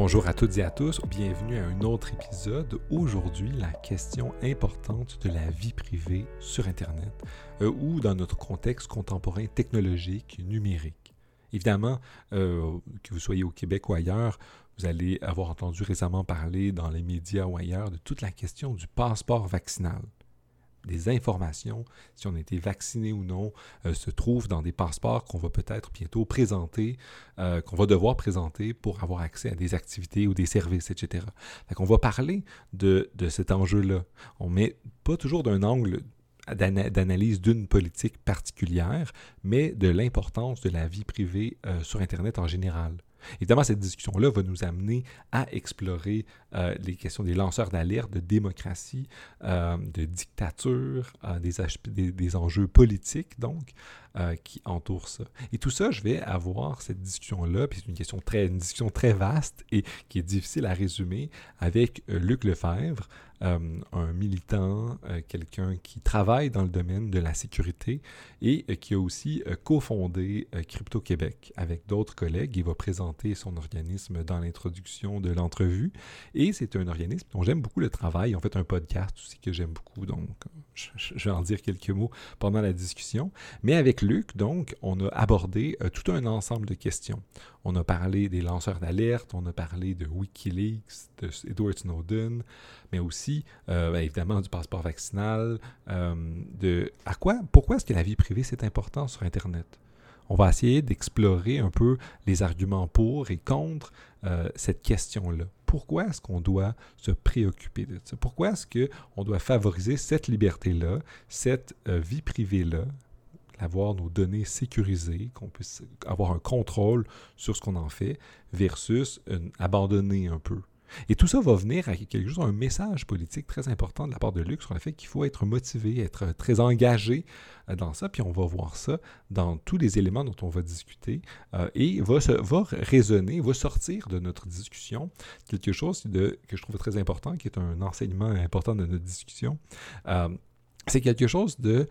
Bonjour à toutes et à tous, bienvenue à un autre épisode. Aujourd'hui, la question importante de la vie privée sur Internet euh, ou dans notre contexte contemporain technologique numérique. Évidemment, euh, que vous soyez au Québec ou ailleurs, vous allez avoir entendu récemment parler dans les médias ou ailleurs de toute la question du passeport vaccinal des informations, si on a été vacciné ou non, euh, se trouvent dans des passeports qu'on va peut-être bientôt présenter, euh, qu'on va devoir présenter pour avoir accès à des activités ou des services, etc. On va parler de, de cet enjeu-là. On met pas toujours d'un angle d'analyse d'une politique particulière, mais de l'importance de la vie privée euh, sur Internet en général. Évidemment, cette discussion-là va nous amener à explorer euh, les questions des lanceurs d'alerte, de démocratie, euh, de dictature, euh, des, enjeux politiques, donc, qui entourent ça. Et tout ça, je vais avoir cette discussion-là, puis c'est une question très, une discussion très vaste et qui est difficile à résumer avec Luc Lefebvre, un militant, quelqu'un qui travaille dans le domaine de la sécurité et qui a aussi cofondé Crypto Québec avec d'autres collègues. Il va présenter son organisme dans l'introduction de l'entrevue et c'est un organisme dont j'aime beaucoup le travail. En fait, un podcast aussi que j'aime beaucoup, donc je, vais en dire quelques mots pendant la discussion. Mais avec Luc, donc, on a abordé tout un ensemble de questions. On a parlé des lanceurs d'alerte, on a parlé de Wikileaks, de Edward Snowden, mais aussi, euh, ben, évidemment, du passeport vaccinal, euh, de à quoi, pourquoi est-ce que la vie privée, c'est important sur Internet? On va essayer d'explorer un peu les arguments pour et contre euh, cette question-là. Pourquoi est-ce qu'on doit se préoccuper de ça? Pourquoi est-ce qu'on doit favoriser cette liberté-là, cette vie privée-là, avoir nos données sécurisées, qu'on puisse avoir un contrôle sur ce qu'on en fait, versus abandonner un peu? Et tout ça va venir avec quelque chose, un message politique très important de la part de Luc sur le fait qu'il faut être motivé, être très engagé euh, dans ça, puis on va voir ça dans tous les éléments dont on va discuter, euh, et va, se, va résonner, va sortir de notre discussion quelque chose de, que je trouve très important, qui est un enseignement important de notre discussion. Euh, c'est quelque chose de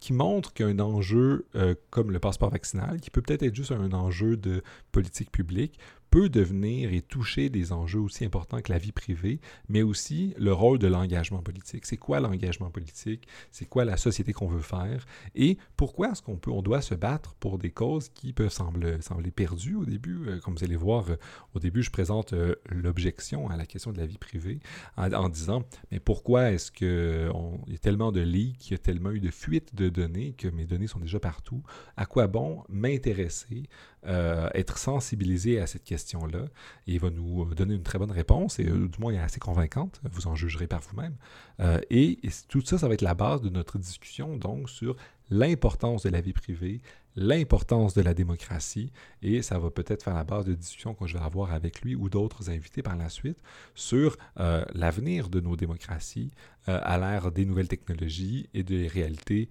qui montre qu'un enjeu comme le passeport vaccinal, qui peut peut-être être juste un enjeu de politique publique, peut devenir et toucher des enjeux aussi importants que la vie privée, mais aussi le rôle de l'engagement politique. C'est quoi l'engagement politique? C'est quoi la société qu'on veut faire? Et pourquoi est-ce qu'on peut, on doit se battre pour des causes qui peuvent sembler, sembler perdues au début? Euh, comme vous allez voir, euh, au début, je présente euh, l'objection à la question de la vie privée en, disant, mais pourquoi est-ce qu'il y a tellement de leaks, il y a tellement eu de fuites de données que mes données sont déjà partout? À quoi bon m'intéresser, être sensibilisé à cette question? là Et il va nous euh, donner une très bonne réponse, et euh, du moins, assez convaincante. Vous en jugerez par vous-même. Euh, et, tout ça, ça va être la base de notre discussion, donc, sur l'importance de la vie privée, l'importance de la démocratie, et ça va peut-être faire la base de discussion que je vais avoir avec lui ou d'autres invités par la suite sur l'avenir de nos démocraties à l'ère des nouvelles technologies et des réalités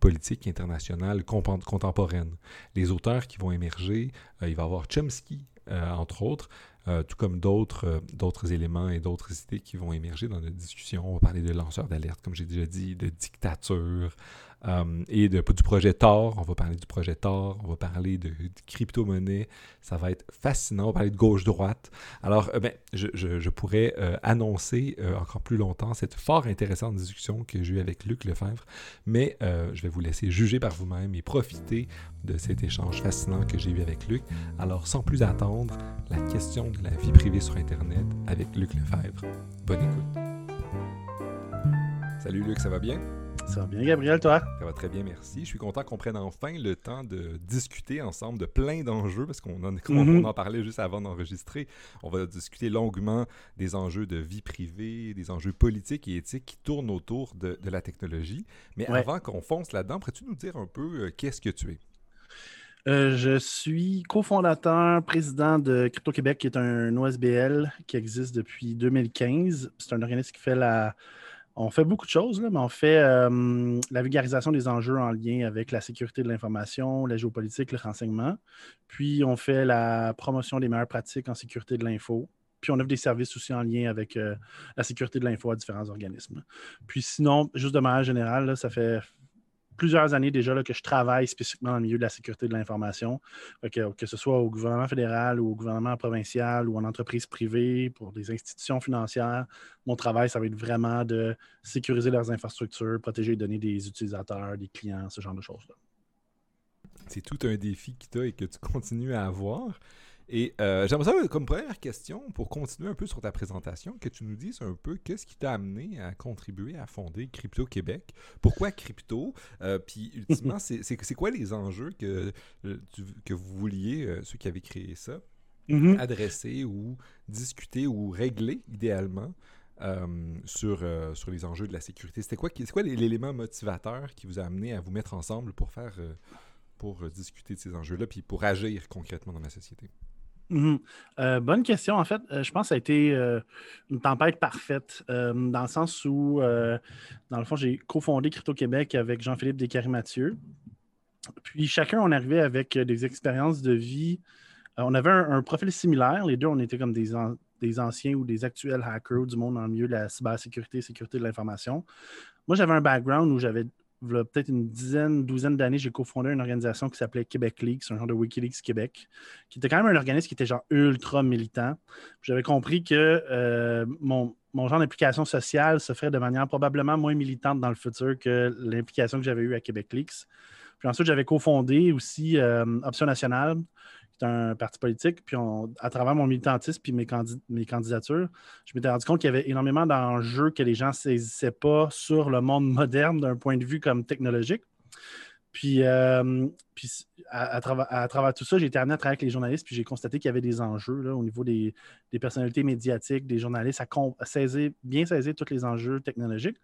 politiques internationales contemporaines. Les auteurs qui vont émerger, il va y avoir Chomsky euh, entre autres, euh, tout comme d'autres euh, d'autres éléments et d'autres idées qui vont émerger dans notre discussion. On va parler de lanceurs d'alerte, comme j'ai déjà dit, de dictature, euh, et de, du projet Tor. On va parler du projet Tor, on va parler de, crypto-monnaie. Ça va être fascinant. On va parler de gauche-droite. Alors, euh, ben, je, pourrais euh, annoncer encore plus longtemps cette fort intéressante discussion que j'ai eue avec Luc Lefebvre, mais je vais vous laisser juger par vous-même et profiter de cet échange fascinant que j'ai eu avec Luc. Alors, sans plus attendre, la question de la vie privée sur Internet avec Luc Lefebvre. Bonne écoute. Salut Luc, ça va bien? Ça va bien, Gabriel, toi? Ça va très bien, merci. Je suis content qu'on prenne enfin le temps de discuter ensemble de plein d'enjeux, parce qu'on en, mhm. en parlait juste avant d'enregistrer. On va discuter longuement des enjeux de vie privée, des enjeux politiques et éthiques qui tournent autour de, la technologie. Mais avant qu'on fonce là-dedans, pourrais-tu nous dire un peu euh, qu'est-ce que tu es? Euh, je suis cofondateur, président de Crypto Québec, qui est un OSBL qui existe depuis 2015. C'est un organisme qui fait la, on fait beaucoup de choses, mais on fait la vulgarisation des enjeux en lien avec la sécurité de l'information, la géopolitique, le renseignement. Puis on fait la promotion des meilleures pratiques en sécurité de l'info. Puis on offre des services aussi en lien avec euh, la sécurité de l'info à différents organismes. Puis sinon, juste de manière générale, ça fait plusieurs années déjà là, que je travaille spécifiquement dans le milieu de la sécurité de l'information. Que, que ce soit au gouvernement fédéral ou au gouvernement provincial ou en entreprise privée, pour des institutions financières, mon travail, ça va être vraiment de sécuriser leurs infrastructures, protéger les données des utilisateurs, des clients, ce genre de choses-là. C'est tout un défi que tu as et que tu continues à avoir. Et euh, j'aimerais savoir, comme première question, pour continuer un peu sur ta présentation, que tu nous dises un peu qu'est-ce qui t'a amené à contribuer à fonder Crypto Québec? Pourquoi crypto? Euh, puis ultimement, c'est quoi les enjeux que, euh, que vous vouliez, ceux qui avaient créé ça, mm-hmm. adresser ou discuter ou régler idéalement sur, sur les enjeux de la sécurité? C'était quoi, quoi l'élément motivateur qui vous a amené à vous mettre ensemble pour faire pour discuter de ces enjeux-là, puis pour agir concrètement dans la société? Mhm. Euh, bonne question. En fait, euh, je pense que ça a été euh, une tempête parfaite, dans le sens où, dans le fond, j'ai cofondé Crypto-Québec avec Jean-Philippe Descaries-Mathieu. Puis chacun, on arrivait avec des expériences de vie. on avait un, profil similaire. Les deux, on était comme des, des anciens ou des actuels hackers du monde le milieu de la cybersécurité sécurité de l'information. Moi, j'avais un background où j'avais peut-être une dizaine, douzaine d'années, j'ai cofondé une organisation qui s'appelait Québec Leaks, un genre de Wikileaks Québec, qui était quand même un organisme qui était genre ultra militant. J'avais compris que euh, mon, genre d'implication sociale se ferait de manière probablement moins militante dans le futur que l'implication que j'avais eue à Québec Leaks. Puis ensuite, j'avais cofondé aussi euh, Option Nationale, c'est un parti politique. Puis à travers mon militantisme puis mes, mes candidatures, je m'étais rendu compte qu'il y avait énormément d'enjeux que les gens ne saisissaient pas sur le monde moderne d'un point de vue comme technologique. Puis, euh, à, travers, tout ça, j'ai été amené à travailler avec les journalistes, puis j'ai constaté qu'il y avait des enjeux là, au niveau des, personnalités médiatiques, des journalistes, à, saisir, bien saisir tous les enjeux technologiques.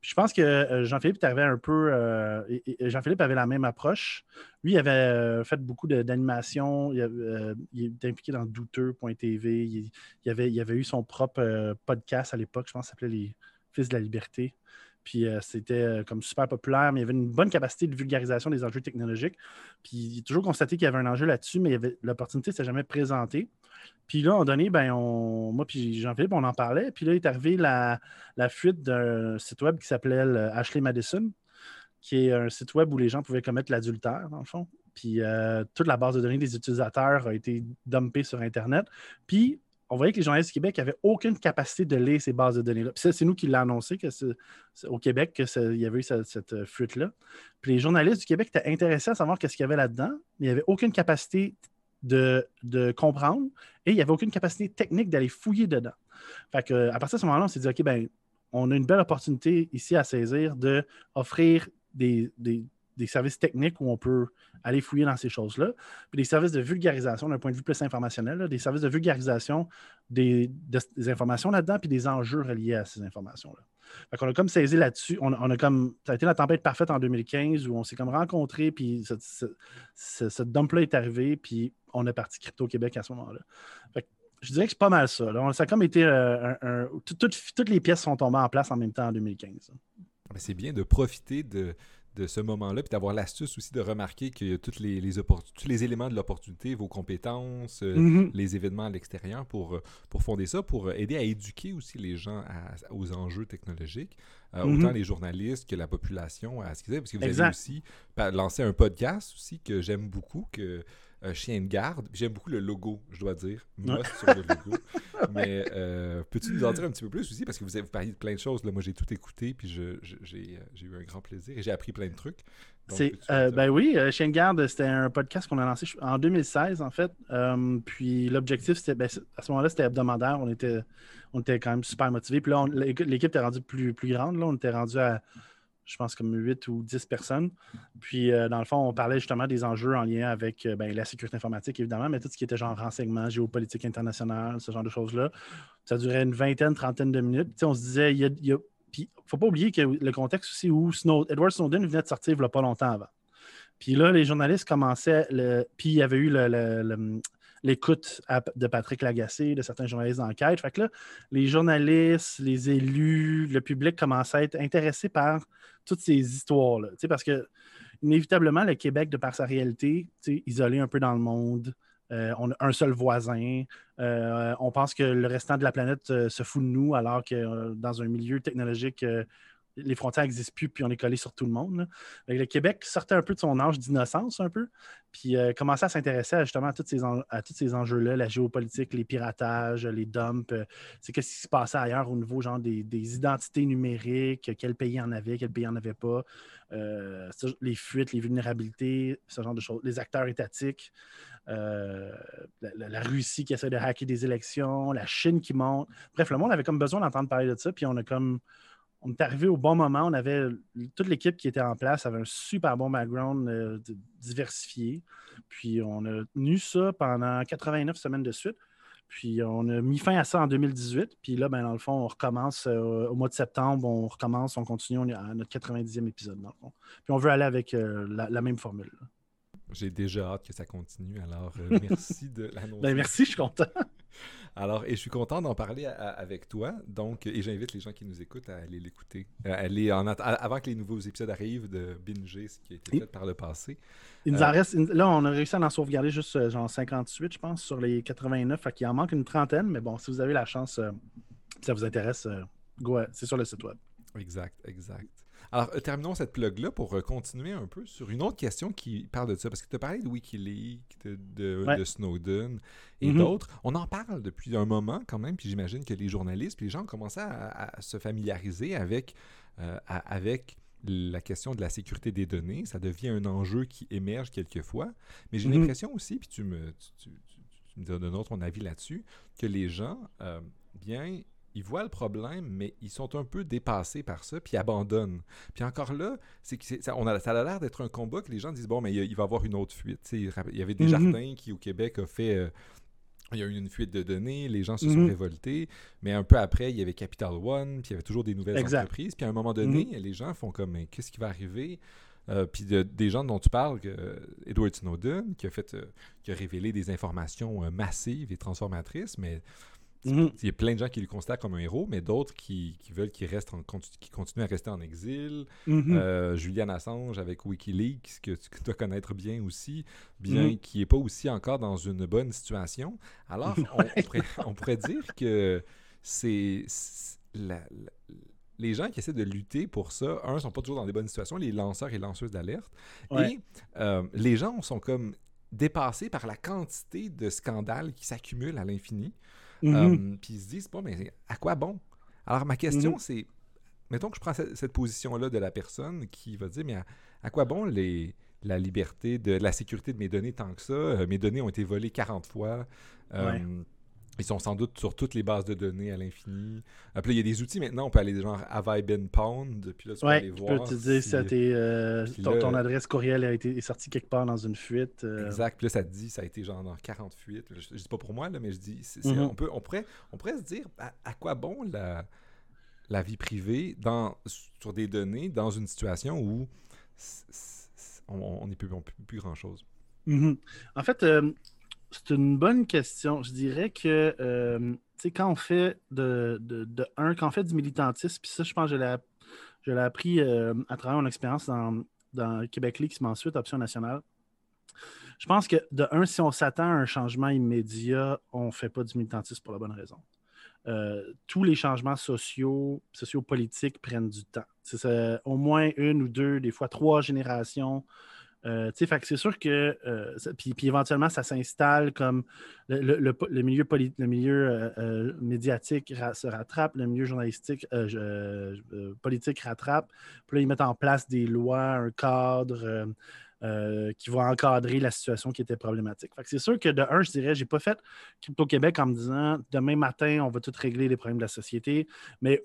Puis je pense que euh, Jean-Philippe avait un peu. Euh, Jean-Philippe avait la même approche. Lui, il avait fait beaucoup d'animation. Il, il, était impliqué dans douteux.tv. Il, il, avait, il avait eu son propre podcast à l'époque, je pense, s'appelait Les Fils de la Liberté. Puis euh, c'était euh, comme super populaire, mais il y avait une bonne capacité de vulgarisation des enjeux technologiques. Puis il a toujours constaté qu'il y avait un enjeu là-dessus, mais l'opportunité ne s'est jamais présentée. Puis là, on donné, ben, on, moi puis Jean-Philippe, on en parlait. Puis là, est arrivé la, fuite d'un site web qui s'appelait Ashley Madison, qui est un site web où les gens pouvaient commettre l'adultère, dans le fond. Puis euh, toute la base de données des utilisateurs a été dumpée sur Internet. Puis on voyait que les journalistes du Québec n'avaient aucune capacité de lire ces bases de données-là. Puis c'est nous qui l'avons annoncé au Québec qu'il y avait eu cette, euh, fuite-là. Puis les journalistes du Québec étaient intéressés à savoir qu'est-ce qu'il y avait là-dedans, mais il n'y avait aucune capacité de, comprendre et il n'y avait aucune capacité technique d'aller fouiller dedans. Fait à partir de ce moment-là, on s'est dit, OK, ben, on a une belle opportunité ici à saisir d'offrir des, des, des services techniques où on peut aller fouiller dans ces choses-là, puis des services de vulgarisation d'un point de vue plus informationnel, des services de vulgarisation des, informations là-dedans, puis des enjeux reliés à ces informations-là. Fait qu'on a comme saisi là-dessus, on, a comme, ça a été la tempête parfaite en 2015 où on s'est comme rencontrés, puis ce, dump-là est arrivé, puis on est parti Crypto Québec à ce moment-là. je dirais que c'est pas mal ça. Ça a comme été euh, toutes les pièces sont tombées en place en même temps en 2015. C'est bien de profiter de, de ce moment-là, puis d'avoir l'astuce aussi de remarquer que tous les, les, tous les éléments de l'opportunité, vos compétences, euh, mm-hmm. les événements à l'extérieur pour, euh, pour fonder ça, pour aider à éduquer aussi les gens aux enjeux technologiques, euh, autant les journalistes que la population à ce qu'ils parce que vous avez aussi lancé un podcast aussi que j'aime beaucoup, que chien de garde. J'aime beaucoup le logo, je dois dire. Moi, sur le logo. Mais euh, peux-tu nous en dire un petit peu plus aussi? Parce que vous avez parlé de plein de choses. Là. Moi, j'ai tout écouté, puis euh, j'ai eu un grand plaisir et j'ai appris plein de trucs. Euh, ben oui, Chien de garde, c'était un podcast qu'on a lancé en 2016, en fait. puis l'objectif, c'était ben, à ce moment-là, c'était hebdomadaire. On était, on était quand même super motivés. Puis là, l'équipe était rendue plus, plus grande. Là. On était rendu à je pense, comme 8 ou 10 personnes. Puis, euh, dans le fond, on parlait justement des enjeux en lien avec euh, ben, la sécurité informatique, évidemment, mais tout ce qui était genre renseignement, géopolitique internationale, ce genre de choses-là. Ça durait une vingtaine, trentaine de minutes. On se disait, il y a, Puis, il ne faut pas oublier que le contexte aussi où Edward Snowden venait de sortir pas longtemps avant. Puis là, les journalistes commençaient, puis il y avait eu l'écoute de Patrick Lagacé, de certains journalistes d'enquête. Fait que là, les journalistes, les élus, le public commençaient à être intéressés par toutes ces histoires-là. Parce que, inévitablement, le Québec, de par sa réalité, isolé un peu dans le monde, euh, on a un seul voisin. Euh, on pense que le restant de la planète euh, se fout de nous, alors que dans un milieu technologique les frontières n'existent plus, puis on est collé sur tout le monde. Le Québec sortait un peu de son âge d'innocence, un peu, puis commençait à s'intéresser justement à tous ces, ces enjeux-là, la géopolitique, les piratages, les dumps, c'est qu'est-ce qui se passait ailleurs au niveau genre des, identités numériques, quel pays en avait, quel pays en avait pas, les fuites, les vulnérabilités, ce genre de choses, les acteurs étatiques. La, la, Russie qui essaie de hacker des élections, la Chine qui monte. Bref, le monde avait comme besoin d'entendre parler de ça, puis on a comme on est arrivé au bon moment. On avait toute l'équipe qui était en place avait un super bon background euh, diversifié. Puis on a tenu ça pendant 89 semaines de suite. Puis on a mis fin à ça en 2018. Puis là, ben, dans le fond, on recommence euh, au mois de septembre, on recommence, on continue on à notre 90e épisode, dans le fond. Puis on veut aller avec euh, la, même formule. J'ai déjà hâte que ça continue. Alors, merci de l'annoncer. ben, merci, je suis content. Alors, et je suis content d'en parler avec toi. Donc, et j'invite les gens qui nous écoutent à aller l'écouter. Euh, aller en avant que les nouveaux épisodes arrivent de binger ce qui a été fait par le passé. Il nous en euh, reste, là, on a réussi à en sauvegarder juste euh, genre 58, je pense, sur les 89. Fait qu'il en manque une trentaine, mais bon, si vous avez la chance, si ça vous intéresse, c'est sur le site web. Exact, exact. Alors, euh, terminons cette plug-là pour euh, continuer un peu sur une autre question qui parle de ça. Parce que tu as parlé de Wikileaks, de, Snowden et mm-hmm. d'autres. On en parle depuis un moment quand même, puis j'imagine que les journalistes, puis les gens ont commencé à, se familiariser avec, euh, avec la question de la sécurité des données. Ça devient un enjeu qui émerge quelquefois. Mais j'ai mm-hmm. l'impression aussi, puis tu me, tu, me donnes ton avis là-dessus, que les gens, bien, ils voient le problème, mais ils sont un peu dépassés par ça, puis ils abandonnent. Puis encore là, c'est que ça, on a, ça a l'air d'être un combat que les gens disent bon, mais il, va y avoir une autre fuite. il y avait des jardins mhm. qui, au Québec, a fait. Euh, il y a eu une fuite de données, les gens se sont mhm. révoltés, mais un peu après, il y avait Capital One, puis il y avait toujours des nouvelles entreprises. Puis à un moment donné, mhm. les gens font comme qu'est-ce qui va arriver? Euh, puis des gens dont tu parles, Edward Snowden, qui a fait, euh, qui a révélé des informations massives et transformatrices, mais Mhm. Il y a plein de gens qui le considèrent comme un héros, mais d'autres qui, veulent qu'il reste en, qui continuent à rester en exil. Mhm. Euh, Julian Assange avec Wikileaks, que tu dois connaître bien aussi, bien mhm. qui n'est pas aussi encore dans une bonne situation. Alors, on, pourrait, dire que c'est les gens qui essaient de lutter pour ça, un, sont pas toujours dans des bonnes situations, les lanceurs et lanceuses d'alerte. Et euh, les gens sont comme dépassés par la quantité de scandales qui s'accumulent à l'infini. Euh, puis ils se disent, bon, mais à quoi bon? Alors ma question, mm-hmm. c'est, mettons que je prends cette, position-là de la personne qui va dire, mais à, quoi bon les, la liberté, de la sécurité de mes données tant que ça? Euh, mes données ont été volées 40 fois. Euh, ils sont sans doute sur toutes les bases de données à l'infini. Puis là, il y a des outils maintenant, on peut aller genre Have I been pwned? Puis là, tu peux aller voir. Tu peux te dire si, euh, ton, adresse courriel a été est sortie quelque part dans une fuite. Euh. Exact. Puis là, ça te dit, ça a été genre dans 40 fuites. Je, je dis pas pour moi, là, mais je dis, mm-hmm. on, peut, on, pourrait, on pourrait se dire à, quoi bon la, la vie privée dans, sur des données dans une situation où on n'est plus, plus grand-chose. Mm-hmm. En fait, euh, c'est une bonne question. Je dirais que euh, quand on fait de, un, quand on fait du militantisme, puis ça, je pense que je l'ai appris euh, à travers mon expérience dans, Québec Leaks, mais ensuite Option nationale. Je pense que de un, si on s'attend à un changement immédiat, on ne fait pas du militantisme pour la bonne raison. Euh, tous les changements sociaux, sociopolitiques prennent du temps. C'est au moins une ou deux, des fois trois générations euh, c'est sûr que, euh, puis, éventuellement, ça s'installe comme le, milieu, le milieu euh, médiatique se rattrape, le milieu journalistique, politique rattrape. Puis là, ils mettent en place des lois, un cadre qui va encadrer la situation qui était problématique. c'est sûr que de un, je dirais, j'ai pas fait Crypto Québec en me disant demain matin, on va tout régler les problèmes de la société, mais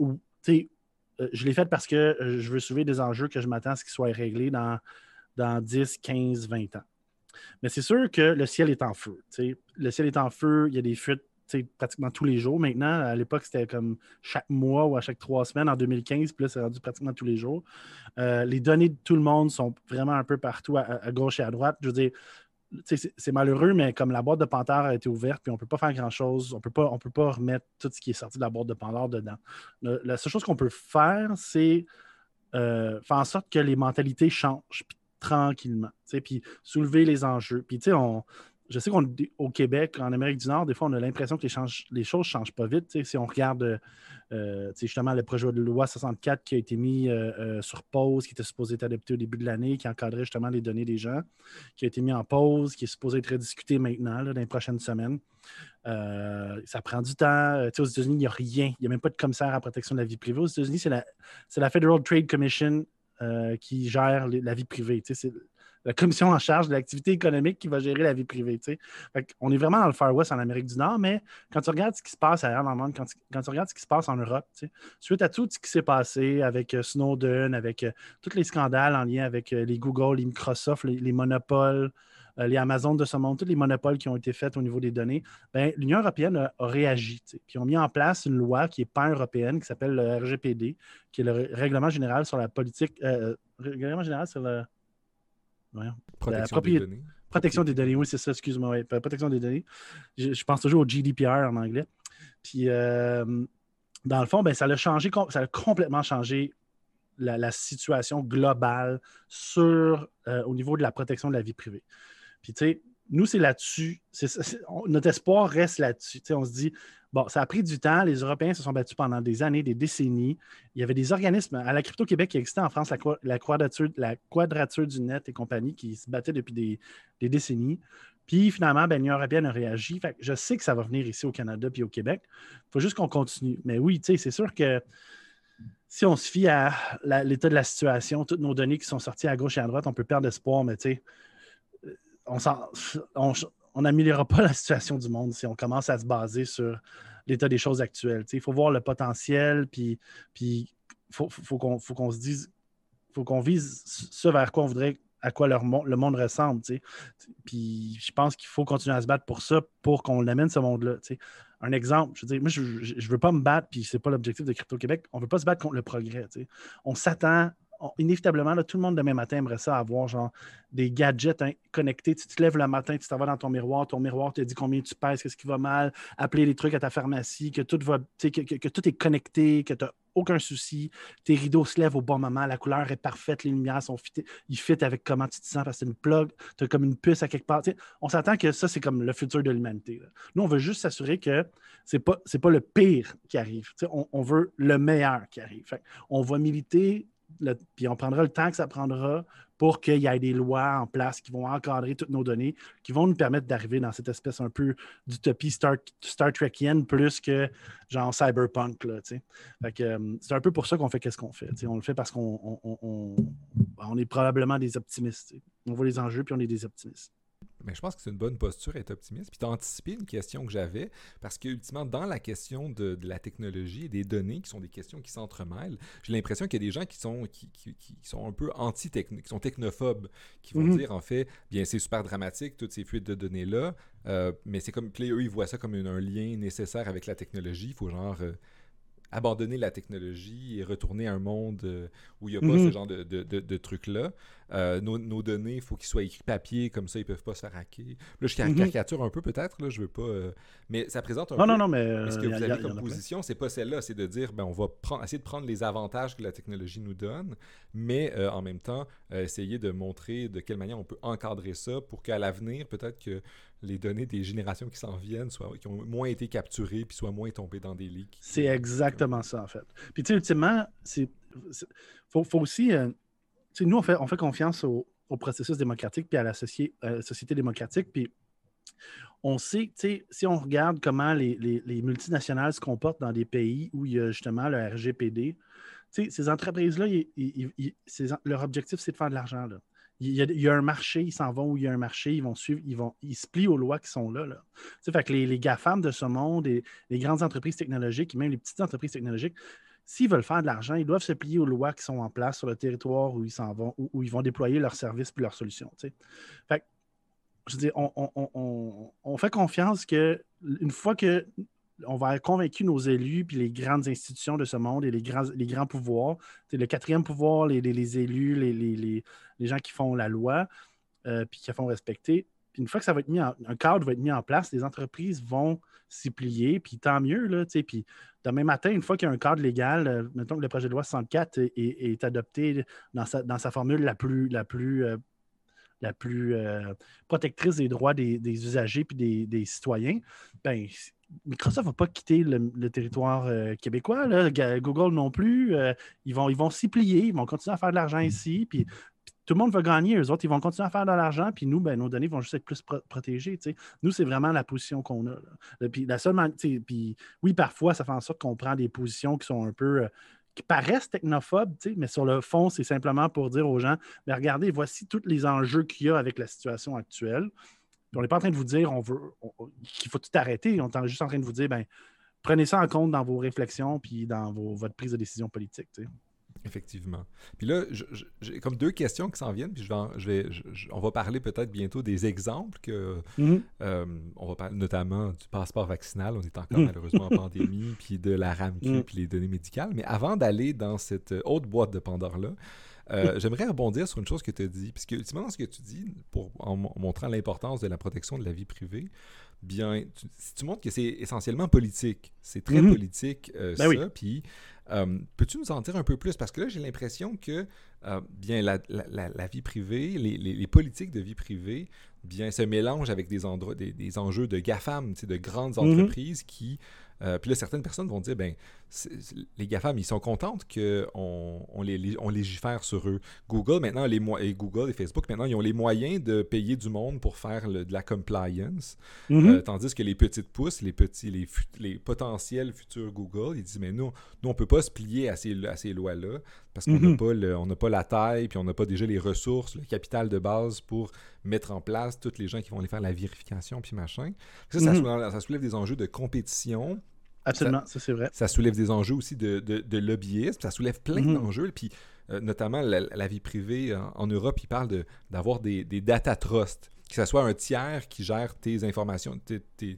je l'ai fait parce que je veux soulever des enjeux que je m'attends à ce qu'ils soient réglés dans dans 10, 15, 20 ans. Mais c'est sûr que le ciel est en feu. Le ciel est en feu, il y a des fuites pratiquement tous les jours. Maintenant, à l'époque, c'était comme chaque mois ou à chaque trois semaines en 2015, puis là, c'est rendu pratiquement tous les jours. Euh, les données de tout le monde sont vraiment un peu partout, à, gauche et à droite. Je veux dire, c'est malheureux, mais comme la boîte de Pandore a été ouverte, puis on ne peut pas faire grand-chose, on ne peut pas remettre tout ce qui est sorti de la boîte de Pandore dedans. la seule chose qu'on peut faire, c'est euh, faire en sorte que les mentalités changent, tranquillement, puis soulever les enjeux. Puis, tu sais, on, je sais qu'au Québec, en Amérique du Nord, des fois, on a l'impression que les, choses ne changent pas vite. Si on regarde euh, justement le projet de loi 64 qui a été mis euh, euh, sur pause, qui était supposé être adopté au début de l'année, qui encadrait justement les données des gens, qui a été mis en pause, qui est supposé être discuté maintenant, dans les prochaines semaines. ça prend du temps. aux États-Unis, il n'y a rien. Il n'y a même pas de commissaire à la protection de la vie privée. Aux États-Unis, c'est la, la, Federal Trade Commission qui gère la vie privée. C'est la commission en charge de l'activité économique qui va gérer la vie privée. on est vraiment dans le Far West en Amérique du Nord, mais quand tu regardes ce qui se passe ailleurs dans le monde, quand tu, regardes ce qui se passe en Europe, suite à tout ce qui s'est passé avec euh, Snowden, avec euh, tous les scandales en lien avec euh, les Google, les Microsoft, les, monopoles, les Amazon de ce monde, tous les monopoles qui ont été faits au niveau des données, ben, l'Union européenne a, réagi. Puis ils ont mis en place une loi qui est pas européenne qui s'appelle le RGPD, qui est le Règlement général sur la politique. règlement général sur le Protection des données. Protection des données, oui, c'est ça, excuse-moi. Protection des données. Je, pense toujours au GDPR en anglais. Puis, euh, dans le fond, ben, ça, a changé, ça a complètement changé la, situation globale sur, euh, au niveau de la protection de la vie privée. Puis, tu sais, nous, c'est là-dessus. Notre espoir reste là-dessus. On se dit, bon, ça a pris du temps. Les Européens se sont battus pendant des années, des décennies. Il y avait des organismes à la Crypto-Québec qui existait en France, la, quadrature, du net et compagnie, qui se battaient depuis des, décennies. Puis finalement, ben, l'Union européenne a réagi. je sais que ça va venir ici au Canada puis au Québec. Il faut juste qu'on continue. Mais oui, c'est sûr que si on se fie à l'état de la situation, toutes nos données qui sont sorties à gauche et à droite, on peut perdre espoir, mais tu sais, on n'améliorera pas la situation du monde si on commence à se baser sur l'état des choses actuelles. il faut voir le potentiel, puis il faut, qu'on se dise, faut qu'on vise ce vers quoi on voudrait, à quoi le monde ressemble. Puis je pense qu'il faut continuer à se battre pour ça, pour qu'on l'amène ce monde-là. Un exemple, je veux dire, moi, je ne veux pas me battre, puis c'est pas l'objectif de Crypto Québec. On ne veut pas se battre contre le progrès. On s'attend inévitablement, tout le monde demain matin aimerait ça avoir genre des gadgets hein, connectés. Tu te lèves le matin, tu t'en vas dans ton miroir, ton miroir te dit combien tu pèses, qu'est-ce qui va mal, appeler les trucs à ta pharmacie, que tout, va, que, tout est connecté, que tu n'as aucun souci, tes rideaux se lèvent au bon moment, la couleur est parfaite, les lumières sont fit, ils fit avec comment tu te sens parce que c'est une plug, tu as comme une puce à quelque part. on s'attend que ça, c'est comme le futur de l'humanité. Nous, on veut juste s'assurer que ce n'est pas, pas le pire qui arrive. On, on, veut le meilleur qui arrive. on va militer puis on prendra le temps que ça prendra pour qu'il y ait des lois en place qui vont encadrer toutes nos données, qui vont nous permettre d'arriver dans cette espèce un peu d'utopie Star, Star Trekienne plus que genre cyberpunk. Là, euh, c'est un peu pour ça qu'on fait qu'est-ce qu'on fait. On le fait parce qu'on on, est probablement des optimistes. On voit les enjeux puis on est des optimistes. Mais je pense que c'est une bonne posture être optimiste. Puis tu as anticipé une question que j'avais, parce qu'ultimement, dans la question de, la technologie et des données, qui sont des questions qui s'entremêlent, j'ai l'impression qu'il y a des gens qui sont, qui, sont un peu anti-techno, qui sont technophobes, qui vont mhm. dire, en fait, bien, c'est super dramatique, toutes ces fuites de données-là, euh, mais c'est comme, eux, ils voient ça comme un lien nécessaire avec la technologie. Il faut genre... Euh, abandonner la technologie et retourner à un monde euh, où il n'y a pas mhm. ce genre de, de, trucs-là. Euh, nos, données, il faut qu'ils soient écrits papier, comme ça, ils ne peuvent pas se faire hacker. Là, je mhm. caricature un peu peut-être, là, je veux pas... Euh, mais ça présente un non, peu... Non, non, mais... ce que vous avez comme position, c'est pas celle-là, c'est de dire, ben, on va prendre, essayer de prendre les avantages que la technologie nous donne, mais en même temps, essayer de montrer de quelle manière on peut encadrer ça pour qu'à l'avenir, peut-être que les données des générations qui s'en viennent, soit, qui ont moins été capturées, puis soient moins tombées dans des leaks. C'est exactement ça, en fait. Puis, tu sais, ultimement, il faut, aussi. Euh, nous, on fait, on fait confiance au, processus démocratique, puis à la, société démocratique, puis on sait, si on regarde comment les, multinationales se comportent dans des pays où il y a justement le RGPD, ces entreprises-là, leur objectif, c'est de faire de l'argent. Il y, a, un marché, ils s'en vont où il y a un marché, ils vont suivre, ils se plient aux lois qui sont là. Fait que les, les GAFAM de ce monde, et les grandes entreprises technologiques, et même les petites entreprises technologiques, s'ils veulent faire de l'argent, ils doivent se plier aux lois qui sont en place sur le territoire où ils s'en vont, où, ils vont déployer leurs services et leurs solutions. Fait je veux dire, on, fait confiance que une fois que on va être convaincu nos élus puis les grandes institutions de ce monde et les grands, les grands pouvoirs. le quatrième pouvoir, les, élus, les, gens qui font la loi euh, puis qui font respecter. Puis une fois que ça va être mis en, un cadre va être mis en place, les entreprises vont s'y plier, puis tant mieux. Là, puis demain matin, une fois qu'il y a un cadre légal, euh, mettons que le projet de loi 64 est, adopté dans sa, dans sa, formule la plus, la plus euh, la plus protectrice des droits des, usagers et des, citoyens, ben, Microsoft ne va pas quitter le, territoire québécois. Google non plus. ils vont ils vont s'y plier, ils vont continuer à faire de l'argent ici. Puis, tout le monde va gagner, eux autres, ils vont continuer à faire de l'argent, puis nous, ben, nos données vont juste être plus protégées. Nous, c'est vraiment la position qu'on a. Puis la seule puis oui, parfois, ça fait en sorte qu'on prend des positions qui sont un peu. Euh, qui paraissent technophobes, mais sur le fond, c'est simplement pour dire aux gens mais ben, regardez, voici tous les enjeux qu'il y a avec la situation actuelle. on n'est pas en train de vous dire qu'il faut tout arrêter. On est juste en train de vous dire ben, prenez ça en compte dans vos réflexions puis dans votre prise de décision politique. Effectivement. Puis là, j'ai comme deux questions qui s'en viennent, puis je vais, on va parler peut-être bientôt des exemples que, mm-hmm. euh, on va parler notamment du passeport vaccinal, on est encore mm. malheureusement en pandémie, puis de la RAMQ, mm. puis les données médicales. Mais avant d'aller dans cette haute boîte de Pandore-là, euh, j'aimerais rebondir sur une chose que tu as dit, puisque ultimement, dans ce que tu dis, pour, en montrant l'importance de la protection de la vie privée, bien, tu, tu montres que c'est essentiellement politique. C'est très politique, euh, ben ça. Puis euh, peux-tu nous en dire un peu plus? Parce que là, j'ai l'impression que euh, bien la, vie privée, les, politiques de vie privée, bien se mélangent avec des, des, des enjeux de GAFAM, de grandes mm-hmm. entreprises qui euh, puis là, certaines personnes vont dire, ben, les GAFAM, ils sont contentes qu'on on les, on légifère sur eux. Google, maintenant, les et Google et Facebook, maintenant, ils ont les moyens de payer du monde pour faire de la compliance. Mm-hmm. Euh, tandis que les petites pousses, les petits, les, les, potentiels futurs Google, ils disent, mais nous, nous on ne peut pas se plier à ces, à ces lois-là parce qu'on n'a mm-hmm. pas, pas la taille, puis on n'a pas déjà les ressources, le capital de base pour mettre en place toutes les gens qui vont aller faire la vérification, puis machin. Ça, ça, mm-hmm. soulève, des enjeux de compétition. Absolument, ça, c'est vrai. Ça soulève des enjeux aussi de, de, lobbyisme, ça soulève plein mm-hmm. d'enjeux. Puis euh, notamment la, vie privée en, Europe, ils parlent d'avoir des, des data trusts que ce soit un tiers qui gère tes informations, tes,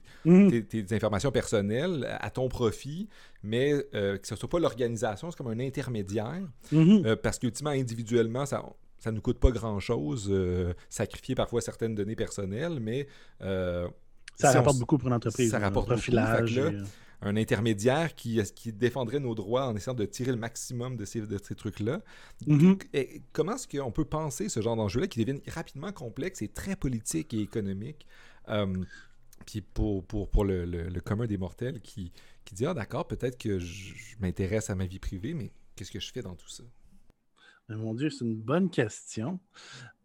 informations personnelles à ton profit, mais euh, que ce ne soit pas l'organisation, c'est comme un intermédiaire, euh, parce qu'ultimement, individuellement, ça, ça ne nous coûte pas grand-chose, euh, sacrifier parfois certaines données personnelles, mais... Euh, ça rapporte beaucoup pour une entreprise. Ça rapporte beaucoup. Euh, un intermédiaire qui, qui défendrait nos droits en essayant de tirer le maximum de ces, de ces trucs-là. Mm-hmm. Comment est-ce qu'on peut penser ce genre d'enjeu-là qui deviennent rapidement complexes et très politiques et économiques puis pour, pour, pour le, le, commun des mortels qui, qui dit Ah, d'accord, peut-être que je m'intéresse à ma vie privée, mais qu'est-ce que je fais dans tout ça? Mon Dieu, c'est une bonne question.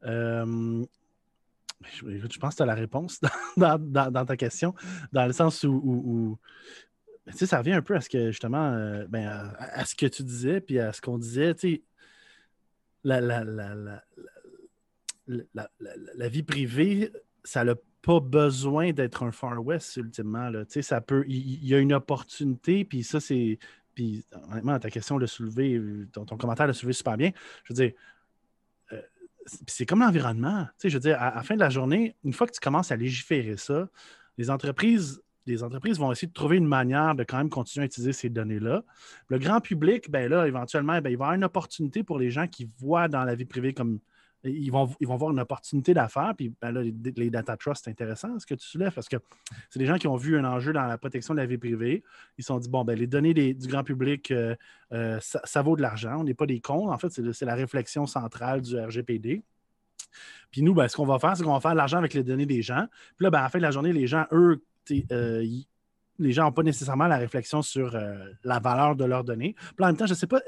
Euh, je, pense que tu as la réponse dans, ta question, dans le sens où, ben, ça revient un peu à ce que justement, euh, ben, à, ce que tu disais, puis à ce qu'on disait, la, la, vie privée, ça n'a pas besoin d'être un Far West, ultimement. ça peut, il y, a une opportunité, puis ça, c'est puis honnêtement, ta question l'a soulevé, ton, commentaire l'a soulevé super bien. Je veux dire, euh, c'est comme l'environnement. je veux dire, à, la fin de la journée, une fois que tu commences à légiférer ça, les entreprises, les entreprises vont essayer de trouver une manière de quand même continuer à utiliser ces données-là. Le grand public, ben là, éventuellement, ben, il va y avoir une opportunité pour les gens qui voient dans la vie privée comme ils vont, ils vont voir une opportunité d'affaires. Puis ben là, les, data trusts, c'est intéressant ce que tu soulèves parce que c'est des gens qui ont vu un enjeu dans la protection de la vie privée. Ils se sont dit, bon, ben, les données du grand public, euh, euh, ça, vaut de l'argent. On n'est pas des cons. En fait, c'est la réflexion centrale du RGPD. Puis nous, ben, ce qu'on va faire, c'est qu'on va faire de l'argent avec les données des gens. Puis là, ben, à la fin de la journée, les gens, eux, les gens n'ont pas nécessairement la réflexion sur la valeur de leurs données. Puis en même temps, je ne sais pas,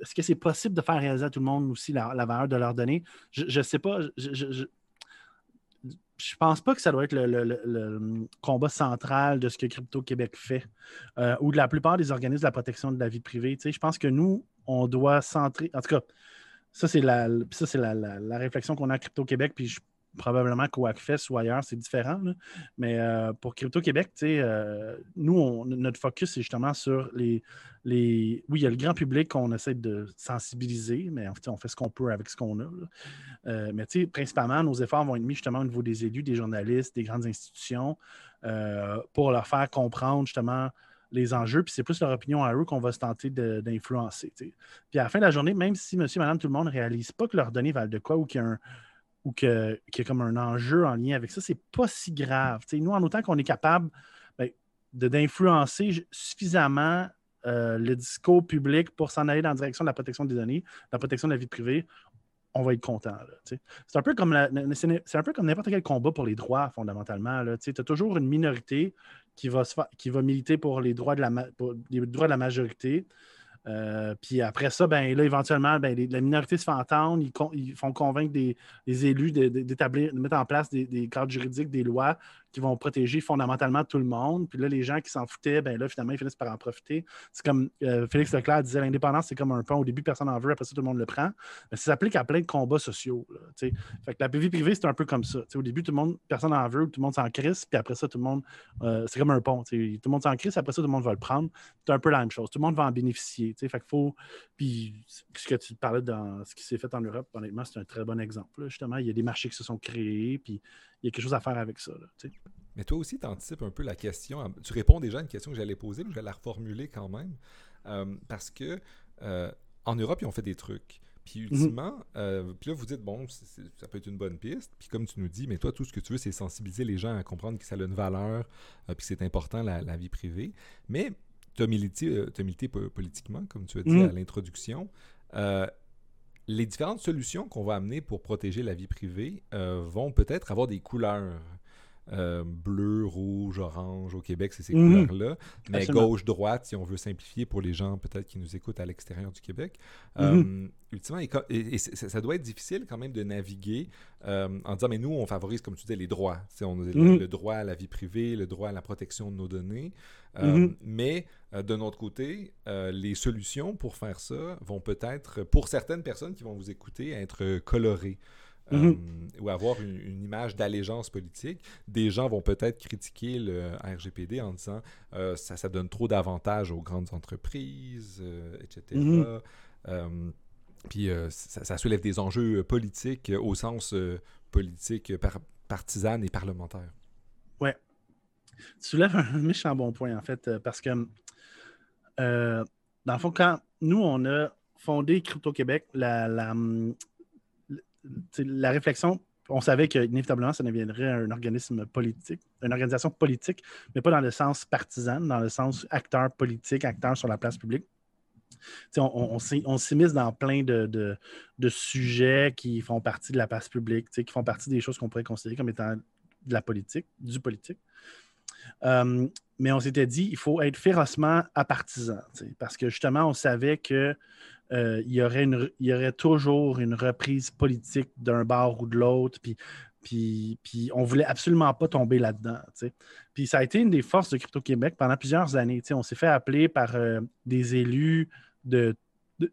est-ce que c'est possible de faire réaliser à tout le monde aussi la, valeur de leurs données? Je ne sais pas. Je, je, pense pas que ça doit être le, combat central de ce que Crypto Québec fait euh, ou de la plupart des organismes de la protection de la vie privée. je pense que nous, on doit centrer. En tout cas, ça, c'est la, la, la, réflexion qu'on a à Crypto Québec. Puis je probablement qu'au ou ailleurs, c'est différent. Mais euh, pour Crypto-Québec, euh, nous, notre focus, c'est justement sur les, les. Oui, il y a le grand public qu'on essaie de sensibiliser, mais en fait, on fait ce qu'on peut avec ce qu'on a. Euh, mais principalement, nos efforts vont être mis justement au niveau des élus, des journalistes, des grandes institutions, pour leur faire comprendre justement les enjeux, puis c'est plus leur opinion à eux qu'on va se tenter d'influencer. Puis à la fin de la journée, même si monsieur, madame, tout le monde ne réalise pas que leurs données valent de quoi ou qu'il y a un, ou qu'il y a comme un enjeu en lien avec ça, c'est pas si grave. nous, en autant qu'on est capable ben, d'influencer suffisamment euh, le discours public pour s'en aller dans la direction de la protection des données, de la protection de la vie privée, on va être content. C'est un peu comme comme n'importe quel combat pour les droits, fondamentalement. Tu as toujours une minorité qui va, qui va militer pour les droits de la, les droits de la majorité. Euh, puis après ça, ben, là, éventuellement, ben, la minorité se fait entendre, ils, font convaincre des, élus d'établir, de, mettre en place des, cadres juridiques, des lois qui vont protéger fondamentalement tout le monde. Puis là, les gens qui s'en foutaient, ben là, finalement, ils finissent par en profiter. C'est comme euh, Félix Leclerc disait, l'indépendance, c'est comme un pont. Au début, personne n'en veut, après ça, tout le monde le prend. Mais ça s'applique à plein de combats sociaux. fait que la vie privée, c'est un peu comme ça. au début, tout le monde, personne n'en veut, tout le monde s'en crisse, puis après ça, tout le monde, euh, c'est comme un pont. Tout le monde s'en crisse, après ça, tout le monde va le prendre. C'est un peu la même chose. Tout le monde va en bénéficier. Fait que faut. Puis ce que tu parlais dans ce qui s'est fait en Europe, honnêtement, c'est un très bon exemple. Justement, il y a des marchés qui se sont créés, puis il y a quelque chose à faire avec ça. mais toi aussi, tu anticipes un peu la question. Tu réponds déjà à une question que j'allais poser, mais je vais la reformuler quand même. Euh, parce que euh, en Europe, ils ont fait des trucs. Puis mhm. ultimement, euh, puis là, vous dites, bon, ça peut être une bonne piste. Puis comme tu nous dis, mais toi, tout ce que tu veux, c'est sensibiliser les gens à comprendre que ça a une valeur, puis c'est important, la, vie privée. Mais tu as milité, politiquement, comme tu as dit mhm. à l'introduction les différentes solutions qu'on va amener pour protéger la vie privée euh, vont peut-être avoir des couleurs. Euh, bleu, rouge, orange au Québec, c'est ces mhm. couleurs-là. Mais gauche-droite, si on veut simplifier pour les gens peut-être qui nous écoutent à l'extérieur du Québec. Mhm. Euh, ultimement, et, ça doit être difficile quand même de naviguer en disant, mais nous, on favorise, comme tu disais, les droits. On a mhm. le, droit à la vie privée, le droit à la protection de nos données. Mais de notre côté, les solutions pour faire ça vont peut-être, pour certaines personnes qui vont vous écouter, être colorées. Mhm. Euh, ou avoir une, image d'allégeance politique. Des gens vont peut-être critiquer le RGPD en disant euh, ça, ça donne trop d'avantages aux grandes entreprises, euh, etc. Mhm. puis ça, soulève des enjeux politiques au sens politique par, partisan et parlementaire. Ouais. Tu soulèves un méchant bon point, en fait, parce que, dans le fond, quand nous, on a fondé Crypto-Québec, la, la, la réflexion, on savait qu'inévitablement, ça deviendrait un organisme politique, une organisation politique, mais pas dans le sens partisan, dans le sens acteur politique, acteur sur la place publique. on, on, s'immisce dans plein de, sujets qui font partie de la place publique, qui font partie des choses qu'on pourrait considérer comme étant de la politique, du politique. Euh, mais on s'était dit, il faut être férocement apartisan, parce que justement, on savait que euh, il, y aurait une, il y aurait toujours une reprise politique d'un bar ou de l'autre, puis, puis, puis on ne voulait absolument pas tomber là-dedans. Puis ça a été une des forces de Crypto-Québec pendant plusieurs années. On s'est fait appeler par euh, des élus de,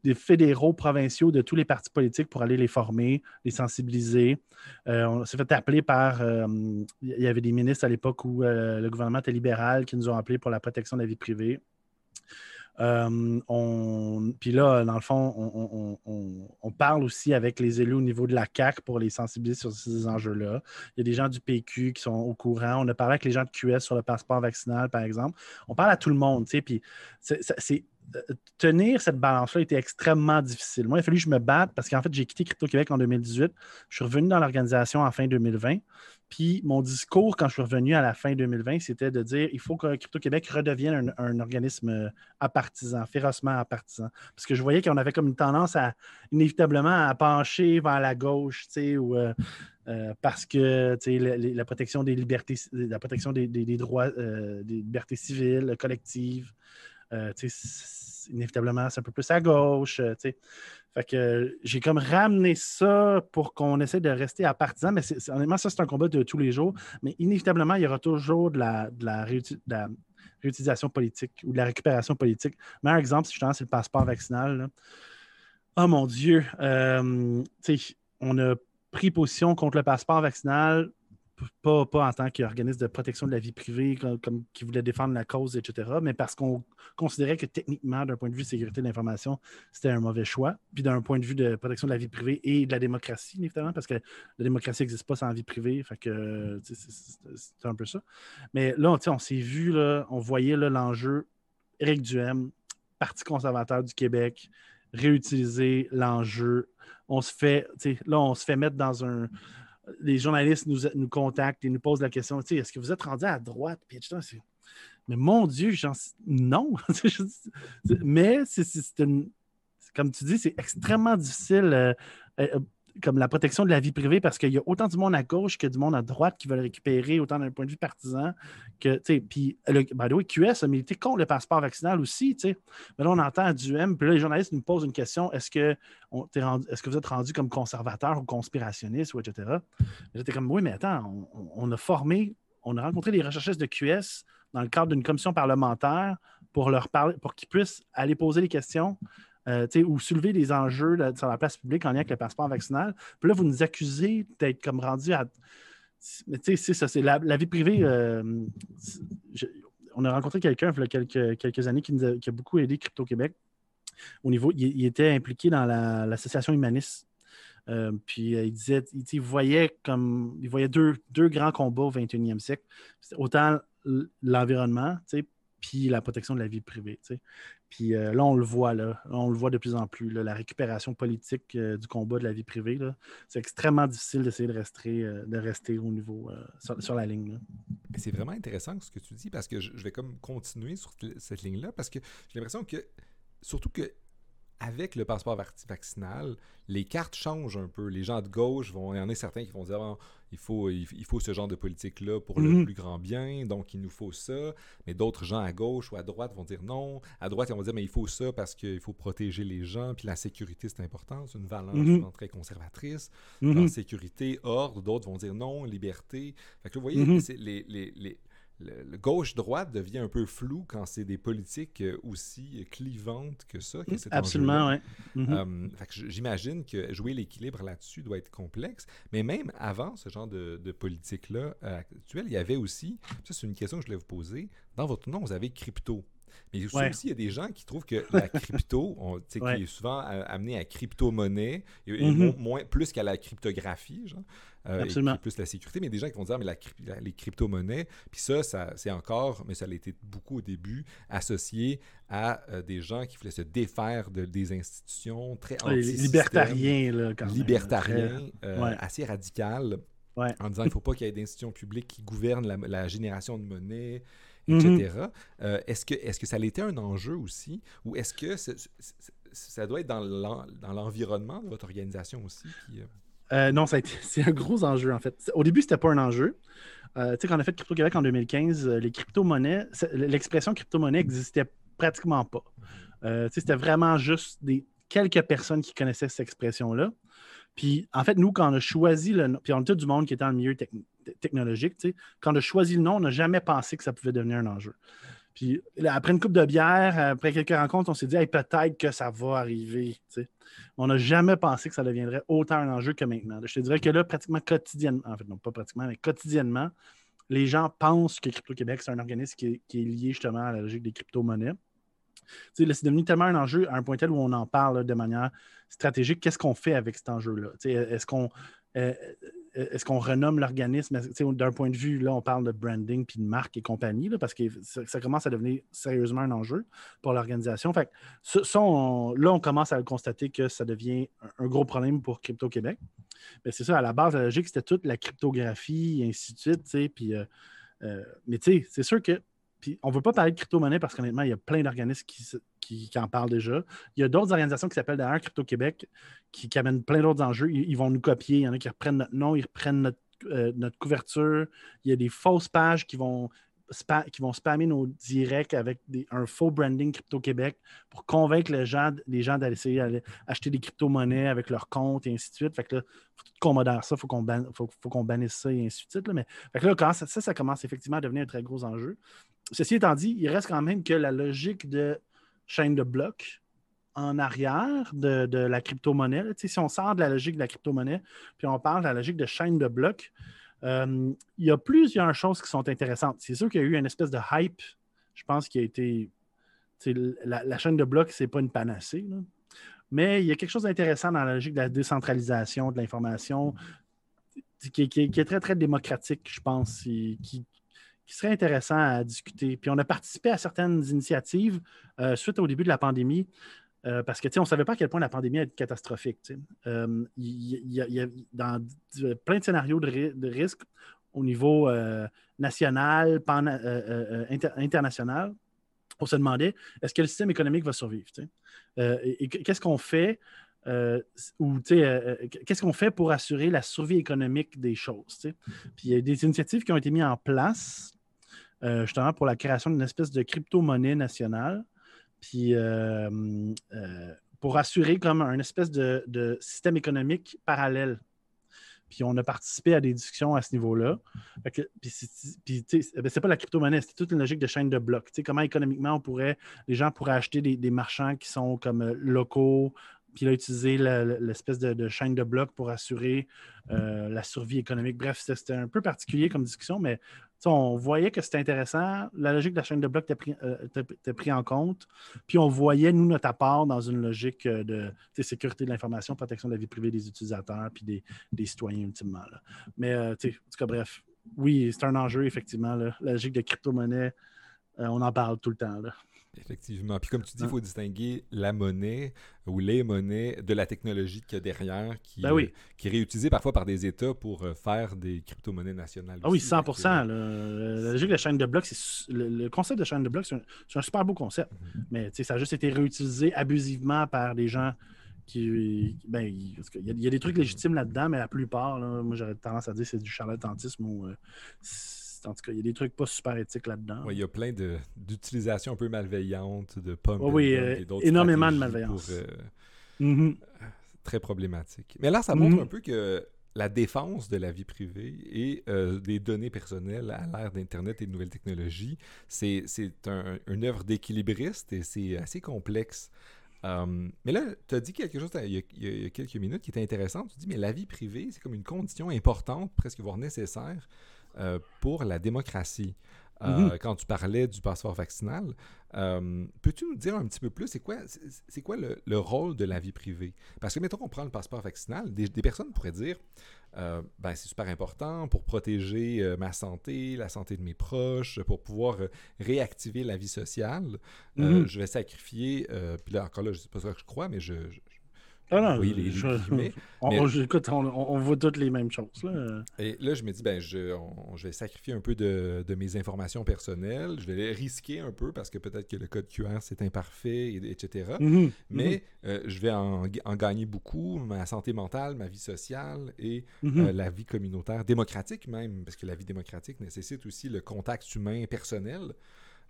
des fédéraux provinciaux de tous les partis politiques pour aller les former, les sensibiliser. Euh, on s'est fait appeler par. il y avait des ministres à l'époque où le gouvernement était libéral qui nous ont appelés pour la protection de la vie privée. On, puis là, dans le fond, on, parle aussi avec les élus au niveau de la CAC pour les sensibiliser sur ces enjeux-là. Il y a des gens du PQ qui sont au courant. On a parlé avec les gens de QS sur le passeport vaccinal, par exemple. On parle à tout le monde, tu sais, puis c'est euh, tenir cette balance-là était extrêmement difficile. Moi, il a fallu que je me batte parce qu'en fait, j'ai quitté Crypto-Québec en 2018. Je suis revenu dans l'organisation en fin 2020. Puis mon discours, quand je suis revenu à la fin 2020, c'était de dire il faut que Crypto-Québec redevienne un, organisme euh, apartisan, férocement apartisan. Parce que je voyais qu'on avait comme une tendance à inévitablement à pencher vers la gauche, tu sais, ou. Euh, parce que la, la, protection des libertés, la protection des, droits, des libertés civiles, collectives, euh, inévitablement, c'est un peu plus à gauche. Euh, fait que j'ai comme ramené ça pour qu'on essaie de rester à partisan, mais honnêtement, ça, c'est un combat de tous les jours. Mais inévitablement, il y aura toujours de la, réutilisation politique ou de la récupération politique. Meilleur exemple, si je c'est le passeport vaccinal. Oh mon Dieu! Euh, on a pris position contre le passeport vaccinal pas, en tant qu'organisme de protection de la vie privée, comme, qui voulait défendre la cause, etc., mais parce qu'on considérait que techniquement, d'un point de vue de sécurité de l'information, c'était un mauvais choix. Puis d'un point de vue de protection de la vie privée et de la démocratie, évidemment, parce que la démocratie n'existe pas sans vie privée. Fait que c'est un peu ça. Mais là, on, s'est vu, on voyait l'enjeu. Éric Duhem, Parti conservateur du Québec, réutiliser l'enjeu. On se fait, là, on se fait mettre dans un les journalistes nous, nous contactent et nous posent la question est-ce que vous êtes rendu à droite? Mais mon Dieu, non. Mais c'est comme tu dis, c'est extrêmement difficile. Euh, euh, comme la protection de la vie privée parce qu'il y a autant du monde à gauche que du monde à droite qui veulent récupérer, autant d'un point de vue partisan que, tu sais, puis, QS a milité contre le passeport vaccinal aussi, tu sais. Mais là, on entend du M, puis là, les journalistes nous posent une question est-ce que, est-ce que vous êtes rendu comme conservateur ou conspirationniste, ou etc. J'étais comme oui, mais attends, on, a formé, on a rencontré les recherchistes de QS dans le cadre d'une commission parlementaire pour leur parler, pour qu'ils puissent aller poser les questions euh, ou soulever des enjeux sur la place publique en lien avec le passeport vaccinal. Puis là, vous nous accusez d'être comme rendu à. Mais tu sais, c'est ça, c'est la, vie privée. Euh, on a rencontré quelqu'un il y a quelques, années qui, a, beaucoup aidé Crypto Québec. Au niveau, il, était impliqué dans l'association humaniste. Euh, puis il disait, il, voyait comme il voyait deux, deux grands combats au 21e siècle. Autant l'environnement, puis la protection de la vie privée. Puis euh, là, on le voit, là, on le voit de plus en plus, la récupération politique euh, du combat de la vie privée. C'est extrêmement difficile d'essayer de rester, euh, de rester au niveau sur, la ligne. C'est vraiment intéressant ce que tu dis parce que je, je vais comme continuer sur cette ligne-là parce que j'ai l'impression que, surtout que avec le passeport vaccinal, les cartes changent un peu. Les gens de gauche vont, il y en a certains qui vont dire ah, il, faut, il, faut ce genre de politique-là pour le mhm. plus grand bien, donc il nous faut ça. Mais d'autres gens à gauche ou à droite vont dire non. À droite, ils vont dire mais il faut ça parce qu'il faut protéger les gens, puis la sécurité, c'est important. C'est une valeur mhm. très conservatrice. Mhm. sécurité, ordre, d'autres vont dire non, liberté. Fait que vous voyez, les, les le, gauche-droite devient un peu flou quand c'est des politiques euh, aussi clivantes que ça. Que Absolument, oui. Mm-hmm. Euh, j'imagine que jouer l'équilibre là-dessus doit être complexe. Mais même avant ce genre de, politique-là euh, actuelle, il y avait aussi, ça c'est une question que je voulais vous poser, dans votre nom, vous avez crypto. Mais aussi, il y a des gens qui trouvent que la crypto, on, qui est souvent amené à crypto-monnaie, mm-hmm. moins, plus qu'à la cryptographie, genre, euh, et plus la sécurité, mais des gens qui vont dire, mais la, les crypto-monnaies, puis ça, ça c'est encore, mais ça l'a été beaucoup au début, associé à euh, des gens qui voulaient se défaire de, des institutions très anti Libertariens, là, quand Libertariens, euh, assez radical. En disant qu'il ne faut pas qu'il y ait d'institutions publiques qui gouvernent la, la génération de monnaie, etc. Mhm. Euh, est-ce, que, est-ce que ça a été un enjeu aussi ou est-ce que ça doit être dans, l'environnement de votre organisation aussi? Euh? Euh, non, c'est un gros enjeu en fait. Au début, c'était pas un enjeu. tu sais, quand on a fait Crypto-Québec en 2015, les crypto-monnaies, l'expression crypto-monnaie n'existait pratiquement pas. c'était vraiment juste des quelques personnes qui connaissaient cette expression-là. Puis, en fait, nous, quand on a choisi le nom, puis on tout du monde qui était dans le milieu technologique, quand on a choisi le nom, on n'a jamais pensé que ça pouvait devenir un enjeu. Puis, après une coupe de bière, après quelques rencontres, on s'est dit, peut-être que ça va arriver. On n'a jamais pensé que ça deviendrait autant un enjeu que maintenant. Je te dirais que là, pratiquement quotidiennement, en fait, non pas pratiquement, mais quotidiennement, les gens pensent que Crypto-Québec, c'est un organisme qui est, lié justement à la logique des crypto-monnaies. c'est devenu tellement un enjeu à un point tel où on en parle de manière stratégique, qu'est-ce qu'on fait avec cet enjeu-là? Est-ce qu'on euh, est qu'on renomme l'organisme? D'un point de vue, là, on parle de branding puis de marque et compagnie, parce que ça, commence à devenir sérieusement un enjeu pour l'organisation. Fait là, on commence à constater que ça devient un, gros problème pour Crypto Québec. Mais c'est ça, à la base, la logique, c'était toute la cryptographie et ainsi de suite. Puis, euh, euh, mais c'est sûr que on ne veut pas parler de crypto-monnaie parce qu'honnêtement, il y a plein d'organismes qui, en parlent déjà. Il y a d'autres organisations qui s'appellent d'ailleurs Crypto-Québec qui, amènent plein d'autres enjeux. Ils, vont nous copier. Il y en a qui reprennent notre nom, ils reprennent notre, euh, notre couverture. Il y a des fausses pages qui vont qui vont spammer nos directs avec un faux branding Crypto-Québec pour convaincre les gens, les gens d'aller essayer d'acheter des crypto-monnaies avec leur compte et ainsi de suite. Fait que là, faut qu'on modère ça, il faut qu'on faut, bannisse ça et ainsi de suite. Mais fait que là, ça, ça, commence effectivement à devenir un très gros enjeu. Ceci étant dit, il reste quand même que la logique de chaîne de blocs en arrière de, la crypto-monnaie. Si on sort de la logique de la crypto-monnaie, puis on parle de la logique de chaîne de blocs, euh, il y a plusieurs choses qui sont intéressantes. C'est sûr qu'il y a eu une espèce de hype, je pense, qui a été. La, chaîne de blocs, ce n'est pas une panacée. Mais il y a quelque chose d'intéressant dans la logique de la décentralisation de l'information qui, est très, très démocratique, je pense, qui, serait intéressant à discuter. Puis on a participé à certaines initiatives euh, suite au début de la pandémie. Euh, parce que, on ne savait pas à quel point la pandémie est catastrophique. Euh, il y, a dans plein de scénarios de, risque au niveau national, international. On se demandait, est-ce que le système économique va survivre? et, qu'est-ce qu'on fait ou qu'est-ce qu'on fait pour assurer la survie économique des choses. Puis il y a des initiatives qui ont été mises en place justement pour la création d'une espèce de crypto-monnaie nationale. Puis pour assurer comme un espèce de, système économique parallèle. Puis on a participé à des discussions à ce niveau-là. Puis c'est pas la crypto-monnaie, c'est toute une logique de chaîne de blocs. comment économiquement on pourrait, les gens pourraient acheter des, marchands qui sont comme euh, locaux, puis là, utiliser l'espèce de, chaîne de blocs pour assurer euh, la survie économique. Bref, c'était un peu particulier comme discussion, mais on voyait que c'était intéressant. La logique de la chaîne de blocs était pris, euh, pris, en compte. Puis on voyait, nous, notre apport dans une logique euh, de sécurité de l'information, protection de la vie privée des utilisateurs puis des, citoyens, ultimement. Mais, en tout cas, bref, oui, c'est un enjeu, effectivement. La logique de crypto-monnaie, on en parle tout le temps. Effectivement. Puis comme tu dis, il faut distinguer la monnaie ou les monnaies de la technologie qu'il y a derrière, qui, ben euh, qui est réutilisée parfois par des États pour euh, faire des crypto-monnaies nationales. Ah oui, 100 le, de la chaîne de blocs, le, concept de chaîne de blocs, c'est un, super beau concept. Mhm. Mais ça a juste été réutilisé abusivement par des gens qui. Ben, il, y, a, des trucs légitimes là-dedans, mais la plupart, moi j'aurais tendance à dire c'est du charlatanisme ou. Euh, en tout cas, il y a des trucs pas super éthiques là-dedans. il y a plein d'utilisations un peu malveillantes de pommes oui, euh, énormément de malveillance. Euh, mm-hmm. Très problématique. Mais là, ça montre mm-hmm. un peu que la défense de la vie privée et euh, des données personnelles à l'ère d'Internet et de nouvelles technologies, c'est un, une œuvre d'équilibriste et c'est assez complexe. mais là, tu as dit quelque chose il y, a, il y, a, quelques minutes qui était intéressant. Tu dis, mais la vie privée, c'est comme une condition importante, presque voire nécessaire euh, pour la démocratie. Euh, mhm. Quand tu parlais du passeport vaccinal, euh, peux-tu nous dire un petit peu plus, c'est quoi, c'est quoi le, rôle de la vie privée? Parce que, mettons qu'on prend le passeport vaccinal, des, personnes pourraient dire, ben, c'est super important pour protéger ma santé, la santé de mes proches, pour pouvoir réactiver la vie sociale. Mhm. je vais sacrifier, puis là encore là, je sais pas ça que je crois, mais je, ah oui, les, on, écoute, on, voit toutes les mêmes choses. Là. Et là, je me dis, ben, je, je vais sacrifier un peu de, de, mes informations personnelles. Je vais les risquer un peu parce que peut-être que le code QR, c'est imparfait, etc. Mhm, mais mhm. Euh, je vais en, en, gagner beaucoup, ma santé mentale, ma vie sociale et mhm. euh, la vie communautaire, démocratique même, parce que la vie démocratique nécessite aussi le contact humain personnel.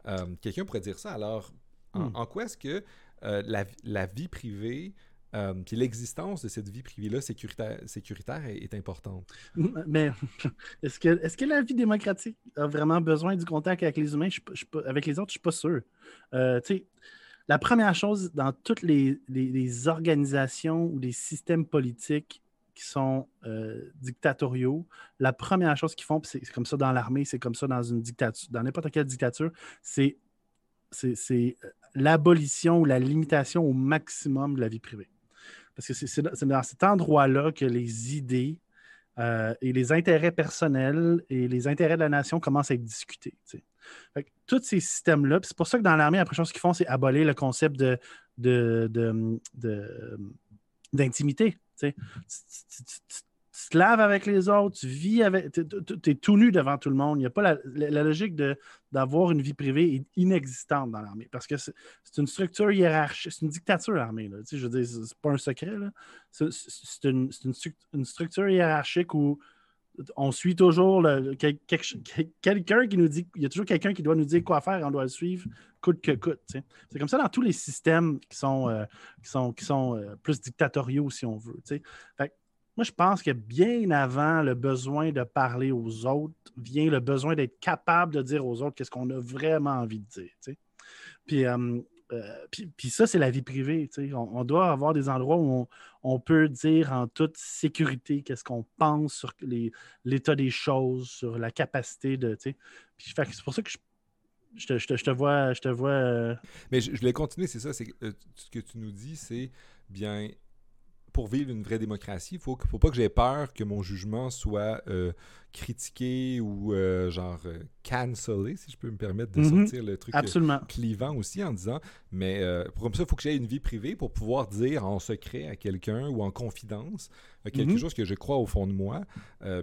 Euh, quelqu'un pourrait dire ça. Alors, en, hmm. quoi est-ce que la, la vie privée euh, puis l'existence de cette vie privée-là sécuritaire, sécuritaire est, importante. Mais est-ce que, est que la vie démocratique a vraiment besoin du contact avec les humains? avec les autres, je ne suis pas sûr. Euh, la première chose dans toutes les, organisations ou les systèmes politiques qui sont euh, dictatoriaux, la première chose qu'ils font, c'est comme ça dans l'armée, c'est comme ça dans une dictature, dans n'importe quelle dictature, c'est l'abolition ou la limitation au maximum de la vie privée. Parce que c'est dans cet endroit-là que les idées euh, et les intérêts personnels et les intérêts de la nation commencent à être discutés. tous ces systèmes-là, c'est pour ça que dans l'armée, la première chose qu'ils font, c'est abolir le concept de, d'intimité. Tu te laves avec les autres, tu vis avec. Tu es, tout nu devant tout le monde. Il n'y a pas la, logique d'avoir une vie privée inexistante dans l'armée. Parce que c'est une structure hiérarchique, c'est une dictature, l'armée. je veux dire, c'est pas un secret. C'est une, une, structure hiérarchique où on suit toujours quelqu'un qui nous dit. Il y a toujours quelqu'un qui doit nous dire quoi faire et on doit le suivre coûte que coûte. C'est comme ça dans tous les systèmes qui sont, euh, qui sont, qui sont euh, plus dictatoriaux, si on veut. Fait moi, je pense que bien avant le besoin de parler aux autres, vient le besoin d'être capable de dire aux autres qu'est-ce qu'on a vraiment envie de dire. Euh, euh, puis, puis, ça, c'est la vie privée. On, on, doit avoir des endroits où on, peut dire en toute sécurité qu'est-ce qu'on pense sur l'état des choses, sur la capacité de. Puis c'est pour ça que je, te, vois. Je te vois euh, Mais je, je voulais continuer, c'est ça. C'est ce que tu nous dis, c'est bien pour vivre une vraie démocratie, il faut, faut pas que j'ai peur que mon jugement soit euh, critiqué ou euh, genre euh, cancellé, si je peux me permettre de mhm. sortir le truc clivant aussi en disant, mais pour comme ça, il faut que j'aie une vie privée pour pouvoir dire en secret à quelqu'un ou en confidence quelque mhm. chose que je crois au fond de moi.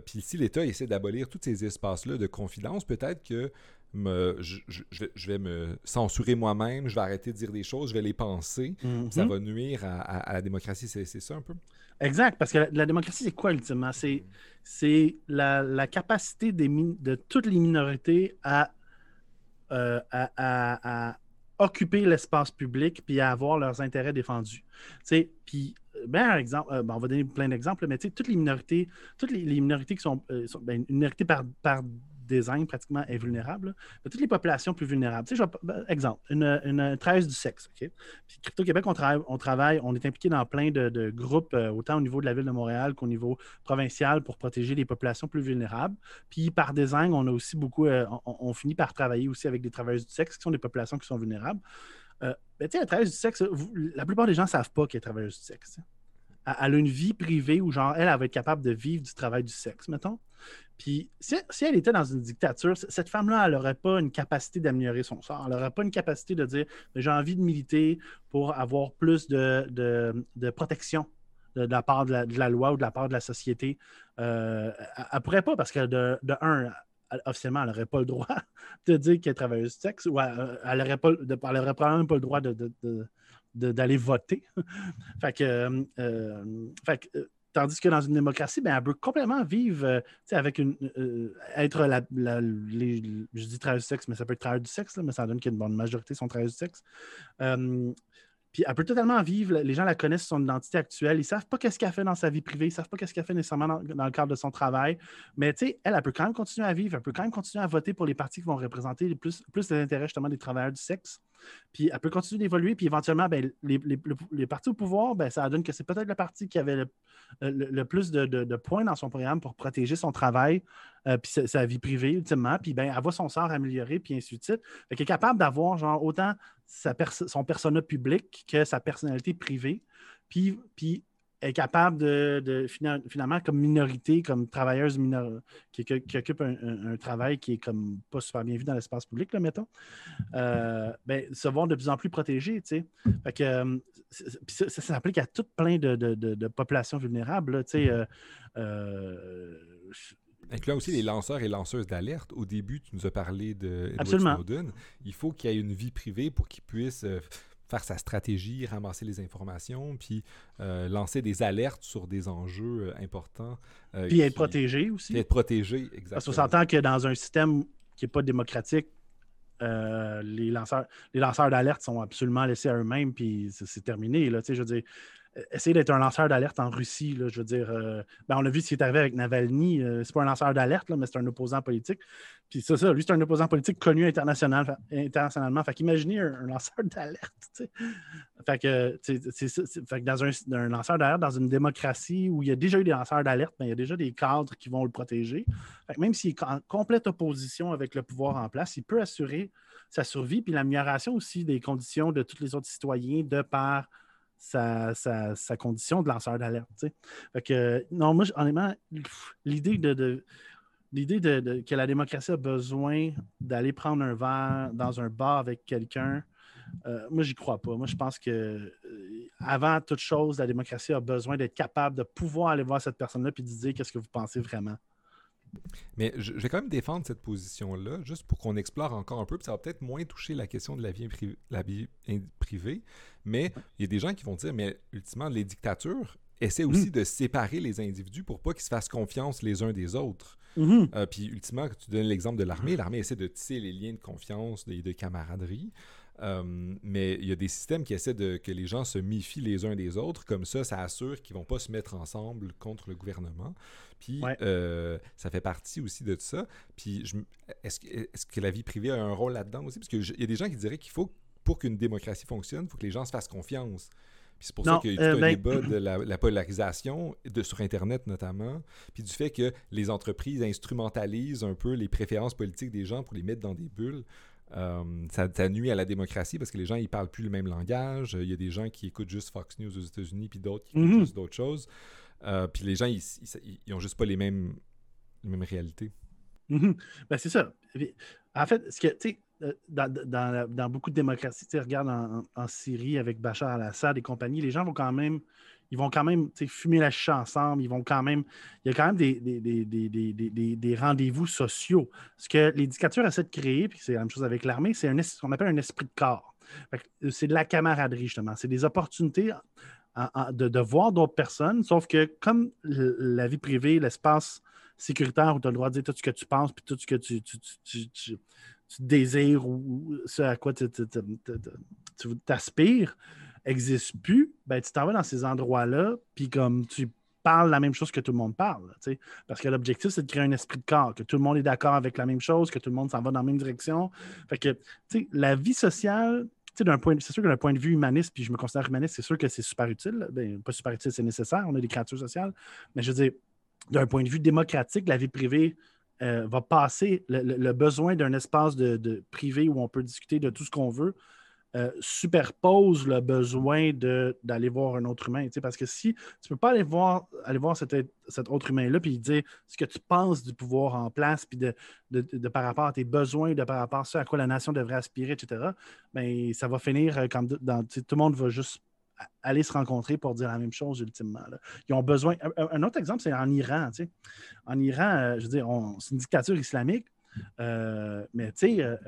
Puis si l'État essaie d'abolir tous ces espaces-là de confidence, peut-être que me, je, je, vais, me censurer moi-même, je vais arrêter de dire des choses, je vais les penser. Ça mm-hmm. va nuire à, la démocratie. C'est ça un peu? Exact, parce que la, démocratie, c'est quoi ultimement? C'est la, la, capacité des, de toutes les minorités à, euh, à, occuper l'espace public puis à avoir leurs intérêts défendus. Puis, ben, exemple, euh, ben, on va donner plein d'exemples, mais toutes les minorités, toutes les, minorités qui sont, euh, sont ben, une minorité par, par design pratiquement invulnérable. toutes les populations plus vulnérables. Tu sais, ben, exemple, une, une travailleuse du sexe. Puis Crypto-Québec, on, travaille, on travaille, on est impliqué dans plein de, groupes, euh, autant au niveau de la ville de Montréal qu'au niveau provincial pour protéger les populations plus vulnérables. Puis par design, on a aussi beaucoup, euh, on, finit par travailler aussi avec des travailleuses du sexe qui sont des populations qui sont vulnérables. Euh, ben, tu sais, la travailleuse du sexe, la plupart des gens ne savent pas qu'elle est travailleuse du sexe. Elle a une vie privée où, genre, elle, elle va être capable de vivre du travail du sexe, mettons. Puis si, elle était dans une dictature, cette femme-là, elle n'aurait pas une capacité d'améliorer son sort. Elle n'aurait pas une capacité de dire j'ai envie de militer pour avoir plus de, protection de, la part de la, loi ou de la part de la société. Euh, elle ne pourrait pas parce que de, un, officiellement, elle n'aurait pas le droit de dire qu'elle est travailleuse du sexe ou elle n'aurait probablement pas le droit d'aller voter. fait que, euh, euh, fait que Tandis que dans une démocratie, ben, elle peut complètement vivre euh, avec une. Euh, être la. je dis travail du sexe, mais ça peut être travail du sexe, mais ça donne qu'une bonne majorité sont travail du sexe. Euh, puis elle peut totalement vivre, les gens la connaissent son identité actuelle, ils ne savent pas qu'est-ce qu'elle fait dans sa vie privée, ils ne savent pas qu'est-ce qu'elle fait nécessairement dans, le cadre de son travail. Mais elle peut quand même continuer à vivre, elle peut quand même continuer à voter pour les partis qui vont représenter plus, plus les intérêts justement des travailleurs du sexe. Puis elle peut continuer d'évoluer, puis éventuellement, ben, les, partis au pouvoir, ben, ça donne que c'est peut-être le parti qui avait le, plus de, points dans son programme pour protéger son travail, euh, puis sa, vie privée, ultimement, puis ben, elle voit son sort améliorer, puis ainsi de suite. Fait qu'elle est capable d'avoir, autant sa son persona public que sa personnalité privée, puis, puis est capable de, finalement, comme minorité, comme travailleuse minor, qui, occupe un, travail qui est comme pas super bien vu dans l'espace public, là, mettons, euh, ben, se voir de plus en plus protégés. Tu sais. que, euh, ça, s'applique à tout plein de, populations vulnérables. tu sais, euh, euh Incluant aussi les lanceurs et lanceuses d'alerte. Au début, tu nous as parlé de Edward Snowden. Il faut qu'il y ait une vie privée pour qu'il puisse faire sa stratégie, ramasser les informations, puis euh, lancer des alertes sur des enjeux euh, importants. Euh, puis être protégé aussi. Puis être protégé, exactement. Parce qu'on s'entend que dans un système qui n'est pas démocratique, les lanceurs, les lanceurs d'alerte sont absolument laissés à eux-mêmes, puis c'est terminé. Là, je veux dire, essayer d'être un lanceur d'alerte en Russie, je veux dire, euh, ben, on a vu ce qui est arrivé avec Navalny. Euh, c'est pas un lanceur d'alerte, mais c'est un opposant politique. Puis c'est ça, lui, c'est un opposant politique connu international, internationalement. Fait qu'imaginez un, lanceur d'alerte. Fait que, dans un, lanceur d'alerte, dans une démocratie où il y a déjà eu des lanceurs d'alerte, ben, il y a déjà des cadres qui vont le protéger. Même s'il est en complète opposition avec le pouvoir en place, il peut assurer sa survie puis l'amélioration aussi des conditions de tous les autres citoyens de par sa, condition de lanceur d'alerte. non, moi, honnêtement, l'idée de, l'idée de, que la démocratie a besoin d'aller prendre un verre dans un bar avec quelqu'un, euh, moi, j'y crois pas. Moi, je pense que euh, avant toute chose, la démocratie a besoin d'être capable de pouvoir aller voir cette personne-là et de dire qu'est-ce que vous pensez vraiment. Mais je, vais quand même défendre cette position-là, juste pour qu'on explore encore un peu, puis ça va peut-être moins toucher la question de la vie, la vie privée, mais il y a des gens qui vont dire, mais ultimement, les dictatures essaient aussi mm. de séparer les individus pour pas qu'ils se fassent confiance les uns des autres. Mm-hmm. Euh, puis ultimement, tu donnes l'exemple de l'armée, l'armée essaie de tisser les liens de confiance et de camaraderie. Euh, mais il y a des systèmes qui essaient de que les gens se méfient les uns des autres. Comme ça, ça assure qu'ils vont pas se mettre ensemble contre le gouvernement. Puis euh, ça fait partie aussi de ça. Puis est-ce est que la vie privée a un rôle là-dedans aussi? Parce qu'il y a des gens qui diraient qu'il faut, pour qu'une démocratie fonctionne, il faut que les gens se fassent confiance. Puis c'est pour ça qu'il y a eu tout un ben, débat de la, polarisation, de, sur Internet notamment, puis du fait que les entreprises instrumentalisent un peu les préférences politiques des gens pour les mettre dans des bulles. Euh, ça, nuit à la démocratie parce que les gens ils parlent plus le même langage. Il y a des gens qui écoutent juste Fox News aux États-Unis puis d'autres qui écoutent mhm. juste d'autres choses. Euh, puis les gens ils, ils, ont juste pas les mêmes, les mêmes réalités. Mhm. Ben, c'est ça. En fait, ce que, euh, dans, dans, dans, beaucoup de démocraties, regarde en, en, Syrie avec Bachar al-Assad et compagnie, les gens vont quand même ils vont quand même fumer la chicha ensemble, ils vont quand même. Il y a quand même des, rendez-vous sociaux. Ce que les dictatures essaient de créer, puis c'est la même chose avec l'armée, c'est ce qu'on appelle un esprit de corps. C'est de la camaraderie, justement. C'est des opportunités de, voir d'autres personnes, sauf que comme la vie privée, l'espace sécuritaire où tu as le droit de dire tout ce que tu penses, puis tout ce que tu, tu, désires ou ce à quoi tu t'aspires, n'existe plus, ben, tu t'en vas dans ces endroits-là, puis comme tu parles la même chose que tout le monde parle. Parce que l'objectif, c'est de créer un esprit de corps, que tout le monde est d'accord avec la même chose, que tout le monde s'en va dans la même direction. Fait que la vie sociale, d'un point, c'est sûr que d'un point de vue humaniste, puis je me considère humaniste, c'est sûr que c'est super utile. Ben, pas super utile, c'est nécessaire. On est des créatures sociales. Mais je veux dire, d'un point de vue démocratique, la vie privée euh, va passer le, besoin d'un espace de, privé où on peut discuter de tout ce qu'on veut euh, superpose le besoin d'aller voir un autre humain. Parce que si tu ne peux pas aller voir, aller voir cet, autre humain-là puis dire ce que tu penses du pouvoir en place, puis de, par rapport à tes besoins, de par rapport à ce à quoi la nation devrait aspirer, etc., bien, ça va finir euh, comme dans, tout le monde va juste aller se rencontrer pour dire la même chose ultimement. Ils ont besoin. Un, autre exemple, c'est en Iran. En Iran, euh, je veux dire, c'est une dictature islamique, mais tu sais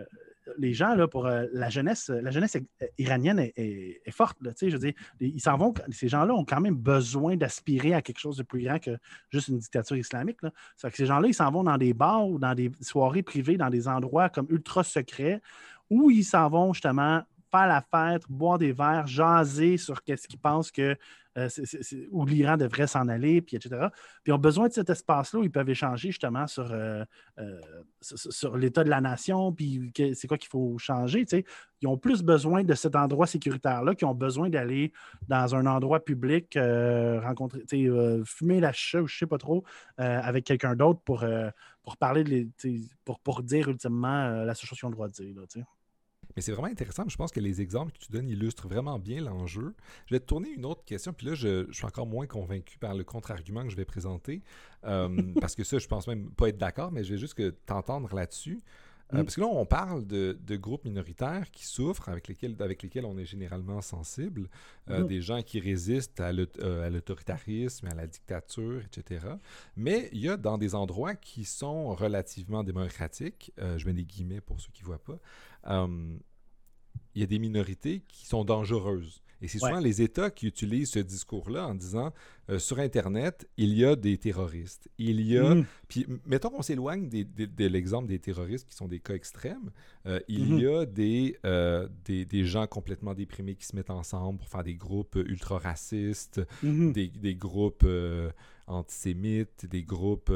les gens, là, pour euh, la jeunesse, la jeunesse iranienne est, forte. je veux ces gens-là ont quand même besoin d'aspirer à quelque chose de plus grand que juste une dictature islamique. Là. ces gens-là, ils s'en vont dans des bars ou dans des soirées privées, dans des endroits comme ultra secrets, où ils s'en vont justement faire la fête, boire des verres, jaser sur qu'est-ce qu'ils pensent que euh, où l'Iran devrait s'en aller, puis etc. Puis ils ont besoin de cet espace-là où ils peuvent échanger justement sur, euh, euh, sur, l'état de la nation, puis c'est quoi qu'il faut changer. Ils ont plus besoin de cet endroit sécuritaire-là qu'ils ont besoin d'aller dans un endroit public, rencontrer, fumer la chicha ou je ne sais pas trop, avec quelqu'un d'autre pour, pour parler, de pour, pour dire ultimement la seule chose droit de dire. Mais c'est vraiment intéressant. Je pense que les exemples que tu donnes illustrent vraiment bien l'enjeu. Je vais te tourner une autre question, puis là, je, suis encore moins convaincu par le contre-argument que je vais présenter. Euh, parce que ça, je pense même pas être d'accord, mais je vais juste t'entendre là-dessus. Euh, mm. parce que là, on parle de, groupes minoritaires qui souffrent, avec lesquels, avec lesquels on est généralement sensible, euh, mm. des gens qui résistent à l'autoritarisme, à la dictature, etc. Mais il y a dans des endroits qui sont relativement démocratiques, je mets des guillemets pour ceux qui ne voient pas, euh, il y a des minorités qui sont dangereuses. Et c'est souvent les États qui utilisent ce discours-là en disant euh, sur Internet, il y a des terroristes. Il y a. Mm. Puis, mettons qu'on s'éloigne de l'exemple des terroristes qui sont des cas extrêmes. Euh, il mm-hmm. y a des, des, des, gens complètement déprimés qui se mettent ensemble pour faire des groupes ultra-racistes, mm-hmm. des, des, groupes antisémites, des groupes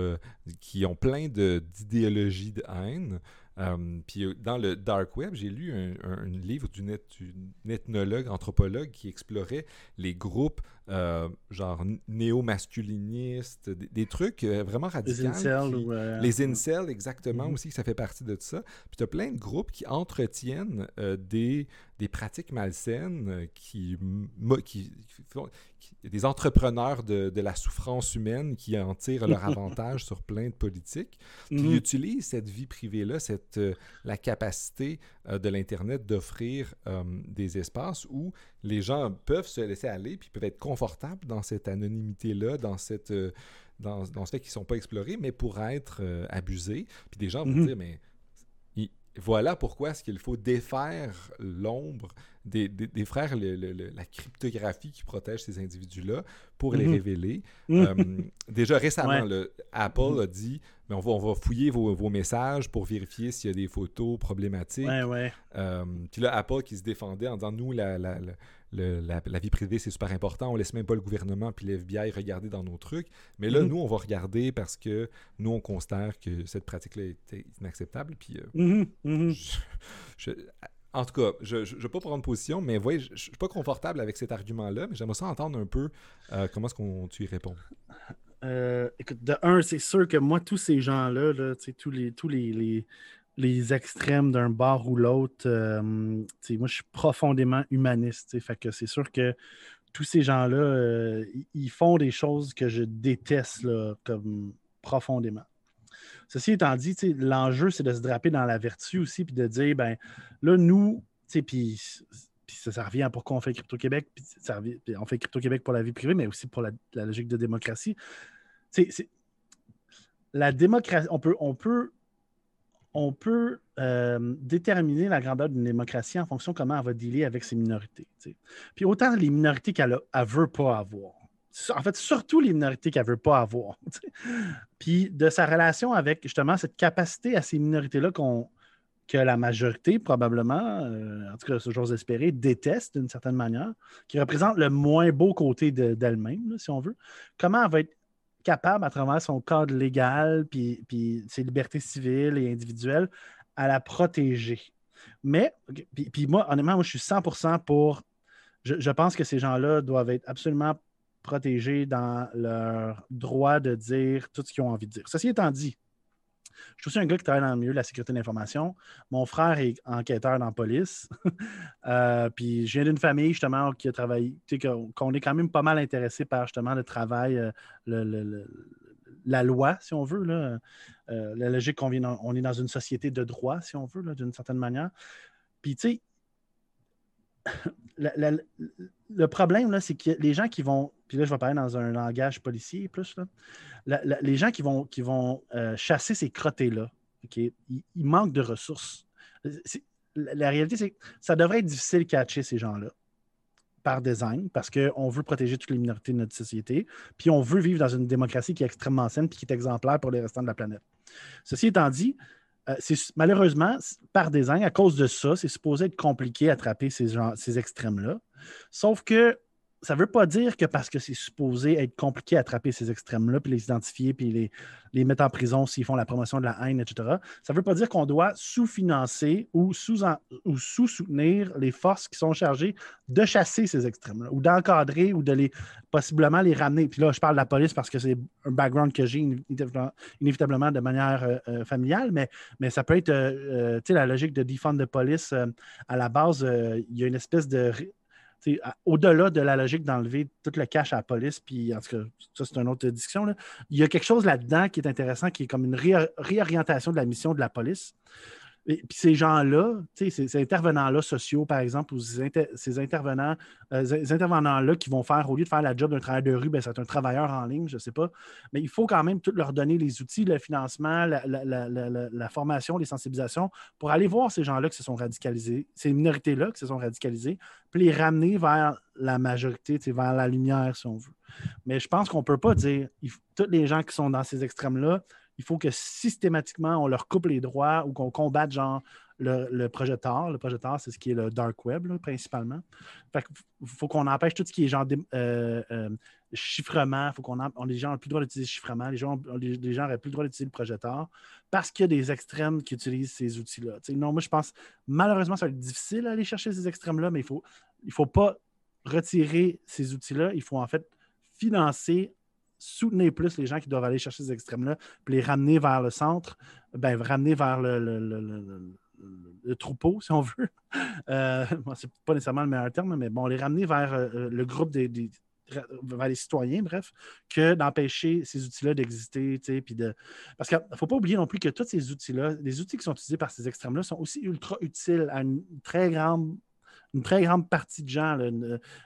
qui ont plein d'idéologies de, haine. Euh, puis euh, dans le dark web, j'ai lu un, livre d'une ethnologue, anthropologue qui explorait les groupes euh, genre néo-masculinistes, des, trucs vraiment radicaux. Les incels. les incels, exactement, mm-hmm. aussi, ça fait partie de ça. Puis tu as plein de groupes qui entretiennent des, des pratiques malsaines qui, qui, des entrepreneurs de, de, la souffrance humaine qui en tirent leur avantage sur plein de politiques, qui mm-hmm. utilisent cette vie privée-là, cette euh, la capacité euh, de l'Internet d'offrir euh, des espaces où les gens peuvent se laisser aller puis peuvent être confortables dans cette anonymité-là, dans cette dans, dans, ce fait qu'ils ne sont pas explorés, mais pour être abusés. Puis des gens vont mm-hmm. dire, mais voilà pourquoi est-ce qu'il faut défaire l'ombre, des, défaire la cryptographie qui protège ces individus-là pour les mhm. révéler. Mhm. Euh, déjà récemment, Apple mhm. a dit mais on, va, on va fouiller vos, messages pour vérifier s'il y a des photos problématiques. Euh, puis là, Apple qui se défendait en disant nous, la, la, vie privée, c'est super important. On laisse même pas le gouvernement puis l'FBI regarder dans nos trucs. Mais là, nous, on va regarder parce que nous, on considère que cette pratique-là est inacceptable. Puis, euh, en tout cas, je ne vais pas prendre position, mais voyez, je ne suis pas confortable avec cet argument-là, mais j'aimerais ça entendre un peu euh, comment est-ce qu'on tu y réponds? Euh, écoute, de un, c'est sûr que moi, tous ces gens-là, là, tous, les, tous les, les, extrêmes d'un bar ou l'autre, euh, moi, je suis profondément humaniste. Fait que c'est sûr que tous ces gens-là, ils font des choses que je déteste comme profondément. Ceci étant dit, l'enjeu, c'est de se draper dans la vertu aussi, puis de dire, ben là, nous, puis ça, revient à pourquoi on fait Crypto-Québec. on fait Crypto-Québec pour la vie privée, mais aussi pour la, logique de démocratie. La démocratie, on peut, on peut, on peut euh, déterminer la grandeur d'une démocratie en fonction de comment elle va dealer avec ses minorités. Puis autant les minorités qu'elle ne veut pas avoir. En fait, surtout les minorités qu'elle ne veut pas avoir. Puis de sa relation avec justement cette capacité à ces minorités-là que la majorité, probablement, euh, en tout cas, j'ose espérer, déteste d'une certaine manière, qui représente le moins beau côté d'elle-même, si on veut. Comment elle va être capable, à travers son cadre légal, puis, puis ses libertés civiles et individuelles, à la protéger. Mais, puis, moi, honnêtement, moi, je suis 100% pour. Je, pense que ces gens-là doivent être absolument protégés dans leur droit de dire tout ce qu'ils ont envie de dire. Ceci étant dit, je suis aussi un gars qui travaille dans le milieu de la sécurité de l'information. Mon frère est enquêteur dans la police. Euh, puis je viens d'une famille justement qui a travaillé, qu'on est quand même pas mal intéressé par justement le travail, euh, la loi, si on veut. Là. Euh, la logique qu'on on est dans une société de droit, si on veut, d'une certaine manière. Puis tu sais, le problème, c'est que les gens qui vont, puis là, je vais parler dans un langage policier plus, les gens qui vont, qui vont euh, chasser ces crottés-là, ils, manquent de ressources. La, réalité, c'est que ça devrait être difficile de catcher ces gens-là par design, parce qu'on veut protéger toutes les minorités de notre société, puis on veut vivre dans une démocratie qui est extrêmement saine puis qui est exemplaire pour les restants de la planète. Ceci étant dit, euh, malheureusement, par design, à cause de ça, c'est supposé être compliqué d'attraper ces, ces extrêmes-là. Sauf que ça ne veut pas dire que parce que c'est supposé être compliqué à attraper ces extrêmes-là, puis les identifier, puis les, mettre en prison s'ils font la promotion de la haine, etc., ça ne veut pas dire qu'on doit sous-financer ou sous-soutenir les forces qui sont chargées de chasser ces extrêmes-là, ou d'encadrer, ou de les possiblement les ramener. Puis là, je parle de la police parce que c'est un background que j'ai inévitablement de manière euh, euh, familiale, mais, mais ça peut être, euh, tu sais, la logique de defund de police, à la base, il y a une espèce de au-delà de la logique d'enlever tout le cash à la police, puis en tout cas, ça c'est une autre discussion, il y a quelque chose là-dedans qui est intéressant, qui est comme une réorientation de la mission de la police. Et puis ces gens-là, ces, intervenants-là sociaux, par exemple, ou ces, intervenants, euh, intervenants-là qui vont faire, au lieu de faire la job d'un travailleur de rue, ben, c'est un travailleur en ligne, je ne sais pas. Mais il faut quand même tout leur donner les outils, le financement, la, formation, les sensibilisations pour aller voir ces gens-là qui se sont radicalisés, ces minorités-là qui se sont radicalisées, puis les ramener vers la majorité, vers la lumière, si on veut. Mais je pense qu'on ne peut pas dire, tous les gens qui sont dans ces extrêmes-là, il faut que systématiquement, on leur coupe les droits ou qu'on combatte genre le, projet TAR. Le projet TAR, c'est ce qui est le dark web, principalement. il faut qu'on empêche tout ce qui est genre euh, euh, chiffrement. Faut qu'on les gens n'ont plus le droit d'utiliser chiffrement. Les gens n'auraient plus le droit d'utiliser le projet TAR parce qu'il y a des extrêmes qui utilisent ces outils-là. non, moi, je pense, malheureusement, ça va être difficile d'aller chercher ces extrêmes-là, mais il ne faut, il faut pas retirer ces outils-là. Il faut en fait financer soutenir plus les gens qui doivent aller chercher ces extrêmes-là, puis les ramener vers le centre, ben, ramener vers le, troupeau, si on veut. Euh, c'est pas nécessairement le meilleur terme, mais bon, les ramener vers euh, le groupe des, vers les citoyens, bref, que d'empêcher ces outils-là d'exister, de... Parce qu'il ne faut pas oublier non plus que tous ces outils-là, les outils qui sont utilisés par ces extrêmes-là sont aussi ultra utiles à une très grande une très grande partie de gens.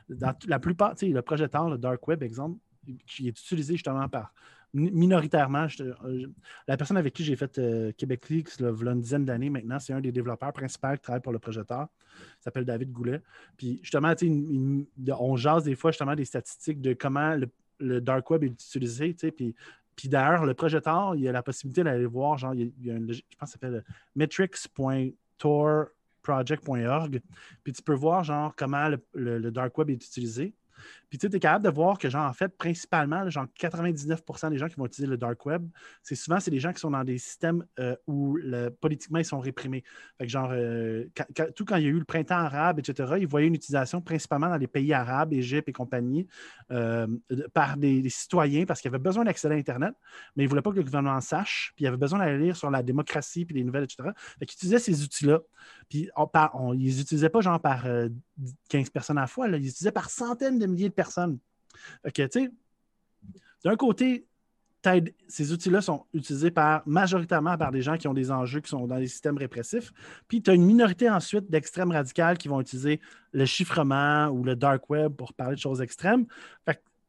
dans la plupart, le projet le Dark Web, exemple, qui est utilisé justement par minoritairement. Euh, la personne avec qui j'ai fait euh, Québec Leaks, il y a une dizaine d'années maintenant, c'est un des développeurs principaux qui travaille pour le projet Il s'appelle David Goulet. Puis justement, on jase des fois justement des statistiques de comment le, dark web est utilisé. Puis, puis d'ailleurs, le projet il y a la possibilité d'aller voir, genre, il y a, je pense que ça s'appelle metrics.torproject.org. Puis tu peux voir, genre, comment le dark web est utilisé. Puis tu es capable de voir que, genre, en fait, principalement, genre 99% des gens qui vont utiliser le dark web, c'est souvent c'est des gens qui sont dans des systèmes euh, où politiquement ils sont réprimés. Fait que, genre, euh, tout quand il y a eu le printemps arabe, etc., ils voyaient une utilisation principalement dans les pays arabes, Égypte et compagnie, euh, par des, citoyens parce qu'ils avaient besoin d'accéder à Internet, mais ils ne voulaient pas que le gouvernement sache, puis ils avaient besoin d'aller lire sur la démocratie puis des nouvelles, etc. Fait qu'ils utilisaient ces outils-là. Puis on, ils les utilisaient pas genre par 15 personnes à la fois, là, ils les utilisaient par centaines de milliers de personnes. OK, tu sais, d'un côté, ces outils-là sont utilisés par, majoritairement par des gens qui ont des enjeux qui sont dans les systèmes répressifs. Puis tu as une minorité ensuite d'extrêmes radicales qui vont utiliser le chiffrement ou le dark web pour parler de choses extrêmes.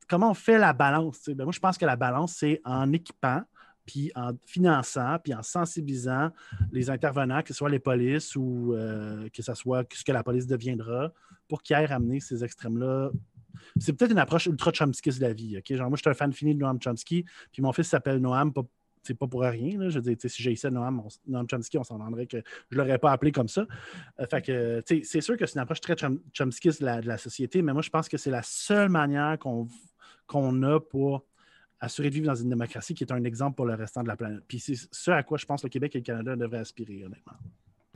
comment on fait la balance? Ben, moi, je pense que la balance, c'est en équipant, puis en finançant, puis en sensibilisant les intervenants, que ce soit les polices ou euh, que ce soit ce que la police deviendra, pour qu'ils aillent ramener ces extrêmes-là c'est peut-être une approche ultra Chomsky de la vie. Genre, moi, je suis un fan fini de Noam Chomsky, puis mon fils s'appelle Noam, c'est pas pour rien. Je veux dire, si essayé Noam, Noam Chomsky, on s'en rendrait que je l'aurais pas appelé comme ça. Euh, fait que, c'est sûr que c'est une approche très Chomsky de la, société, mais moi, je pense que c'est la seule manière qu'on a pour assurer de vivre dans une démocratie qui est un exemple pour le restant de la planète. Puis c'est ce à quoi je pense que le Québec et le Canada devraient aspirer, honnêtement.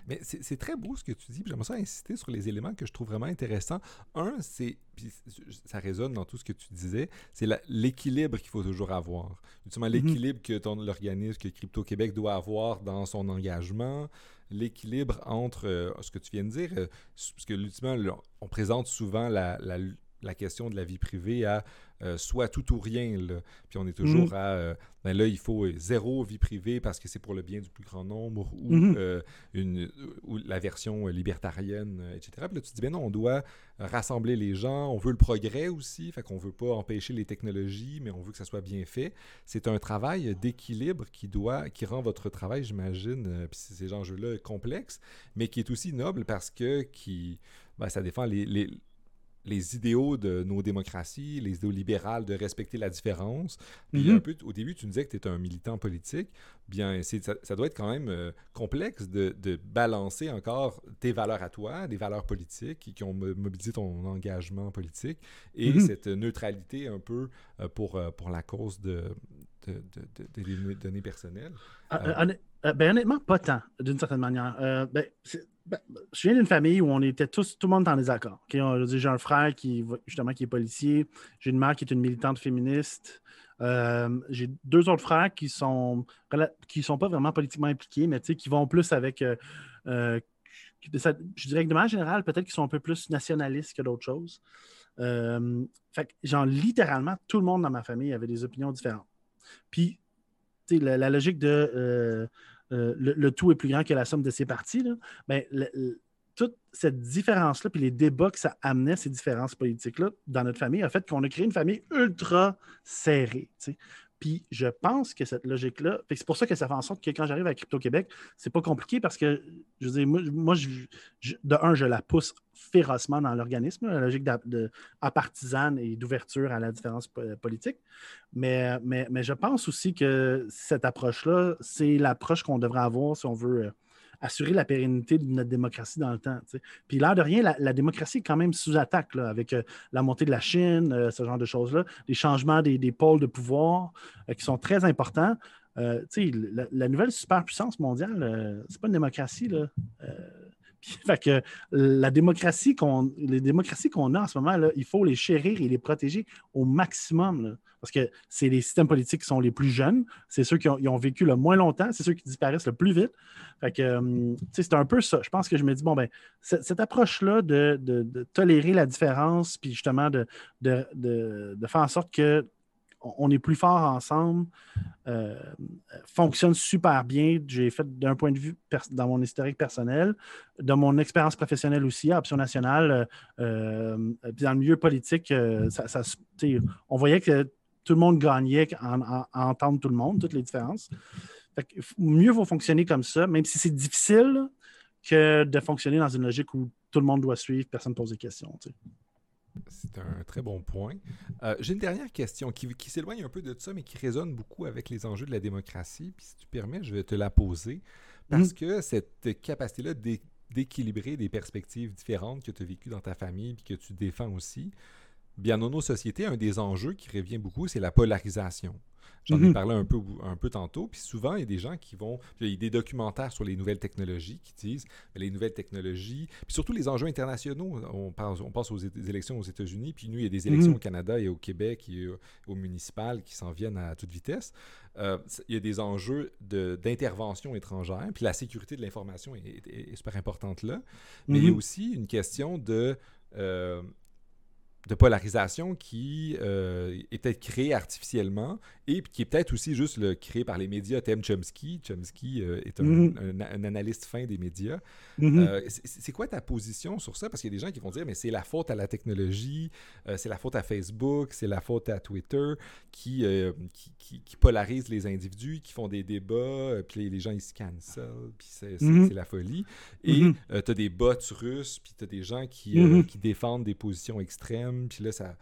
Mais c'est très beau ce que tu dis, j'aimerais ça insister sur les éléments que je trouve vraiment intéressants. Un, c'est, puis ça résonne dans tout ce que tu disais, c'est l'équilibre qu'il faut toujours avoir. Justement, mm-hmm. l'équilibre que ton l'organisme, que Crypto-Québec doit avoir dans son engagement, l'équilibre entre euh, ce que tu viens de dire, euh, parce que ultimement, on présente souvent la, la, la question de la vie privée à euh, soit tout ou rien. Puis on est toujours mm. à. Euh, ben là, il faut zéro vie privée parce que c'est pour le bien du plus grand nombre ou, mm-hmm. euh, une, ou la version libertarienne, etc. Puis là, tu te dis, ben non, on doit rassembler les gens, on veut le progrès aussi, fait qu'on veut pas empêcher les technologies, mais on veut que ça soit bien fait. C'est un travail d'équilibre qui doit, qui rend votre travail, j'imagine, puis ces enjeux-là complexes, mais qui est aussi noble parce que qui, ben, ça défend les les idéaux de nos démocraties, les idéaux libérales de respecter la différence. Puis mhm. un peu, au début, tu nous disais que tu étais un militant politique. Bien, ça, ça, doit être quand même euh, complexe de, de, balancer encore tes valeurs à toi, des valeurs politiques qui, ont mobilisé ton engagement politique et mhm. cette neutralité un peu euh, pour, euh, pour la cause de, des données personnelles. Ah, ben, honnêtement, pas tant, d'une certaine manière. ben, ben, je viens d'une famille où on était tous, tout le monde en désaccord. J'ai un frère qui, justement, qui est policier. J'ai une mère qui est une militante féministe. Euh, j'ai deux autres frères qui sont qui sont pas vraiment politiquement impliqués, mais qui vont plus avec. Euh, euh, je dirais que de manière générale, peut-être qu'ils sont un peu plus nationalistes que d'autres choses. fait genre, littéralement, tout le monde dans ma famille avait des opinions différentes. Puis, la, la, logique de euh, le, tout est plus grand que la somme de ses parties, là, ben, toute cette différence-là, puis les débats que ça amenait, ces différences politiques-là, dans notre famille, a fait qu'on a créé une famille ultra serrée. Puis je pense que cette logique-là, c'est pour ça que ça fait en sorte que quand j'arrive à Crypto-Québec, c'est pas compliqué parce que, je veux dire, moi, de un, je la pousse férocement dans l'organisme, la logique de, à partisane et d'ouverture à la différence politique. Mais, mais, mais je pense aussi que cette approche-là, c'est l'approche qu'on devrait avoir si on veut euh, assurer la pérennité de notre démocratie dans le temps. Puis l'air de rien, la, démocratie est quand même sous attaque avec euh, la montée de la Chine, euh, ce genre de choses-là, les changements des, pôles de pouvoir qui sont très importants. La, la, nouvelle superpuissance mondiale, c'est pas une démocratie. Là. Fait que la démocratie qu'on, les démocraties qu'on a en ce moment, là, il faut les chérir et les protéger au maximum. parce que c'est les systèmes politiques qui sont les plus jeunes, c'est ceux qui ont, vécu le moins longtemps, c'est ceux qui disparaissent le plus vite. Fait que, euh, c'est un peu ça. Je pense que je me dis, bon, ben, cette, approche-là de, tolérer la différence, puis justement de, de, faire en sorte que on est plus fort ensemble, euh, fonctionne super bien. J'ai fait d'un point de vue dans mon historique personnel, dans mon expérience professionnelle aussi, à Option Nationale, euh, dans le milieu politique, euh, ça, on voyait que tout le monde gagnait à, entendre tout le monde, toutes les différences. mieux vaut fonctionner comme ça, même si c'est difficile que de fonctionner dans une logique où tout le monde doit suivre, personne ne pose des questions. C'est un très bon point. Euh, j'ai une dernière question qui, s'éloigne un peu de ça, mais qui résonne beaucoup avec les enjeux de la démocratie. Puis si tu permets, je vais te la poser. Parce mm. que cette capacité-là d'équilibrer des perspectives différentes que tu as vécues dans ta famille et que tu défends aussi, bien dans nos sociétés, un des enjeux qui revient beaucoup, c'est la polarisation. J'en ai mhm. parlé un peu, un peu tantôt. Puis souvent, il y a des gens qui vont. Il y a des documentaires sur les nouvelles technologies qui disent les nouvelles technologies, puis surtout les enjeux internationaux. On pense, on pense aux élections aux États-Unis, puis nous, il y a des élections mhm. au Canada et au Québec et au municipal qui s'en viennent à toute vitesse. Euh, il y a des enjeux d'intervention étrangère, puis la sécurité de l'information est, super importante là. Mais il y a mhm. aussi une question de. Euh, de polarisation qui euh, est peut-être créée artificiellement et qui est peut-être aussi juste le, créé par les médias. Thème Chomsky. Chomsky euh, est mhm. un, analyste fin des médias. Mhm. Euh, c'est quoi ta position sur ça? Parce qu'il y a des gens qui vont dire, mais c'est la faute à la technologie, c'est la faute à Facebook, c'est la faute à Twitter qui, qui, qui, polarise les individus, qui font des débats, puis les, gens ils se cancel, puis mhm. c'est la folie. Et tu as des bots russes, puis tu as des gens qui, qui défendent des positions extrêmes puis là, ça,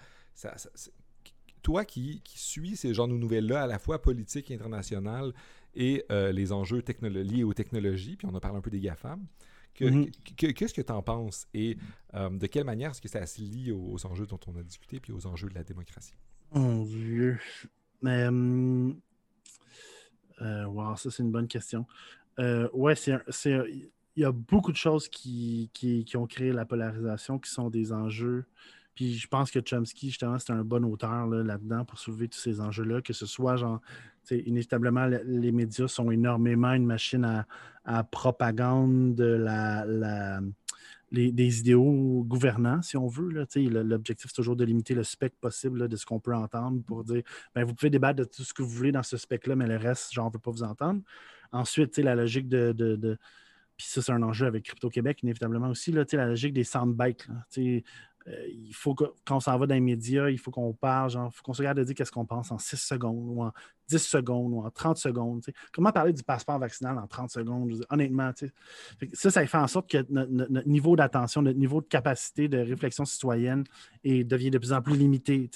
toi qui, qui suis ces genres de nouvelles-là, à la fois politique et internationales, et euh, les enjeux liés aux technologies, puis on a parlé un peu des GAFAM, mm-hmm. qu'est-ce que tu en penses? Et euh, de quelle manière est-ce que ça se lie aux, enjeux dont on a discuté, puis aux enjeux de la démocratie? Mon Dieu. Mais, wow, euh, ça c'est une bonne question. ouais, c'est il y a beaucoup de choses qui, qui, qui, ont créé la polarisation, qui sont des enjeux puis je pense que Chomsky, justement, c'est un bon auteur là-dedans pour soulever tous ces enjeux-là, que ce soit genre, inévitablement, les médias sont énormément une machine à, propagande de la, des idéaux gouvernants, si on veut. L'objectif, c'est toujours de limiter le spectre possible de ce qu'on peut entendre pour dire ben, vous pouvez débattre de tout ce que vous voulez dans ce spectre-là, mais le reste, ne veut pas vous entendre. Ensuite, la logique de, de, puis ça, c'est un enjeu avec Crypto-Québec, inévitablement aussi, là, la logique des soundbites. Euh, il faut que, quand on s'en va dans les médias, il faut qu'on parle, genre, il faut qu'on se regarde de dire qu'est-ce qu'on pense en 6 secondes ou en 10 secondes ou en 30 secondes. Comment parler du passeport vaccinal en 30 secondes? Honnêtement, ça, ça fait en sorte que notre, niveau d'attention, notre niveau de capacité de réflexion citoyenne devient de plus en plus limité.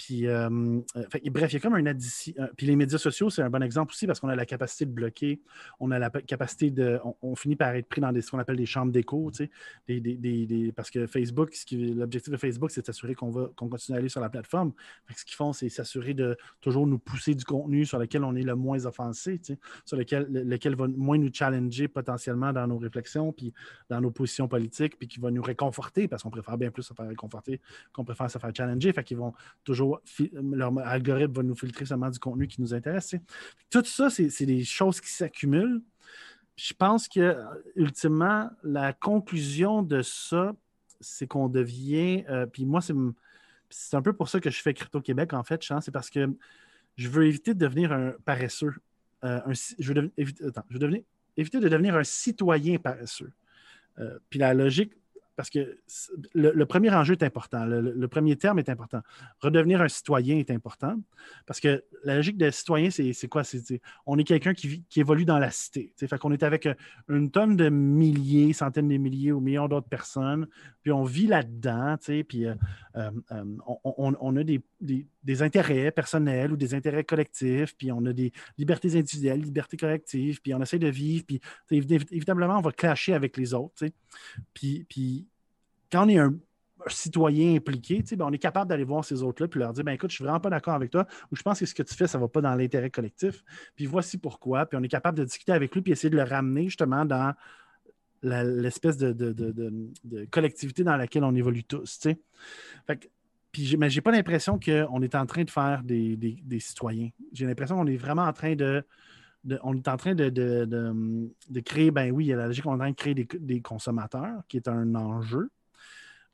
Puis, euh, euh, bref, il y a comme un addition. Euh, puis les médias sociaux, c'est un bon exemple aussi parce qu'on a la capacité de bloquer, on a la capacité de. On, finit par être pris dans ce qu'on appelle des chambres d'écho, tu sais, parce que Facebook, l'objectif de Facebook, c'est de s'assurer qu'on va qu'on continue à aller sur la plateforme. ce qu'ils font, c'est s'assurer de toujours nous pousser du contenu sur lequel on est le moins offensé, tu sais, sur lequel, lequel va moins nous challenger potentiellement dans nos réflexions, puis dans nos positions politiques, puis qui va nous réconforter parce qu'on préfère bien plus se faire réconforter qu'on préfère se faire challenger. Fait qu'ils vont toujours leur algorithme va nous filtrer seulement du contenu qui nous intéresse. Tout ça, c'est des choses qui s'accumulent. Je pense que, ultimement, la conclusion de ça, c'est qu'on devient. Euh, puis moi, c'est un peu pour ça que je fais Crypto Québec, en fait, c'est parce que je veux éviter de devenir un paresseux. Euh, je, veux éviter, de devenir un citoyen paresseux. Euh, puis la logique parce que le, premier enjeu est important, le, premier terme est important. Redevenir un citoyen est important parce que la logique de citoyen, c'est quoi? On est quelqu'un qui, évolue dans la cité. Fait qu'on est avec une tonne de milliers, centaines de milliers ou millions d'autres personnes, puis on vit là-dedans, puis euh, euh, euh, on, a des, intérêts personnels ou des intérêts collectifs, puis on a des libertés individuelles, libertés collectives, puis on essaie de vivre, puis évidemment, on va clasher avec les autres. Puis quand on est un, citoyen impliqué, ben, on est capable d'aller voir ces autres-là puis leur dire ben, écoute, je suis vraiment pas d'accord avec toi, ou je pense que ce que tu fais, ça ne va pas dans l'intérêt collectif. Puis voici pourquoi. Puis on est capable de discuter avec lui puis essayer de le ramener justement dans l'espèce de, collectivité dans laquelle on évolue tous. Fait puis mais j'ai pas l'impression qu'on est en train de faire des, citoyens. J'ai l'impression qu'on est vraiment en train de, on est en train de, créer, ben oui, il y a la logique qu'on est en train de créer des, consommateurs, qui est un enjeu.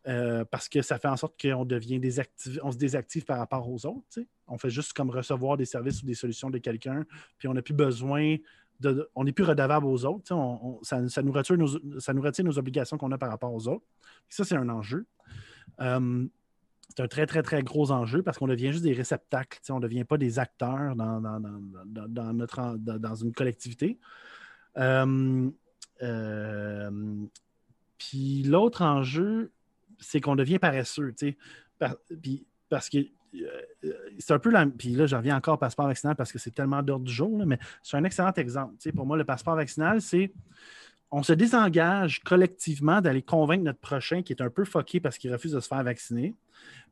Euh, parce que ça fait en sorte qu'on devient désactive, on se désactive par rapport aux autres. On fait juste comme recevoir des services ou des solutions de quelqu'un, puis on n'a plus besoin de, on n'est plus redevable aux autres. ça, nous retire nos, ça nous retire nos obligations qu'on a par rapport aux autres. ça, c'est un enjeu. Euh, c'est un très, très, très gros enjeu parce qu'on devient juste des réceptacles. On ne devient pas des acteurs dans, dans, notre, dans une collectivité. Euh, puis l'autre enjeu, c'est qu'on devient paresseux, parce que euh, c'est un peu la. Puis là, j'en reviens encore au passeport vaccinal parce que c'est tellement d'ordre du jour, mais c'est un excellent exemple. pour moi, le passeport vaccinal, c'est. On se désengage collectivement d'aller convaincre notre prochain qui est un peu foqué parce qu'il refuse de se faire vacciner,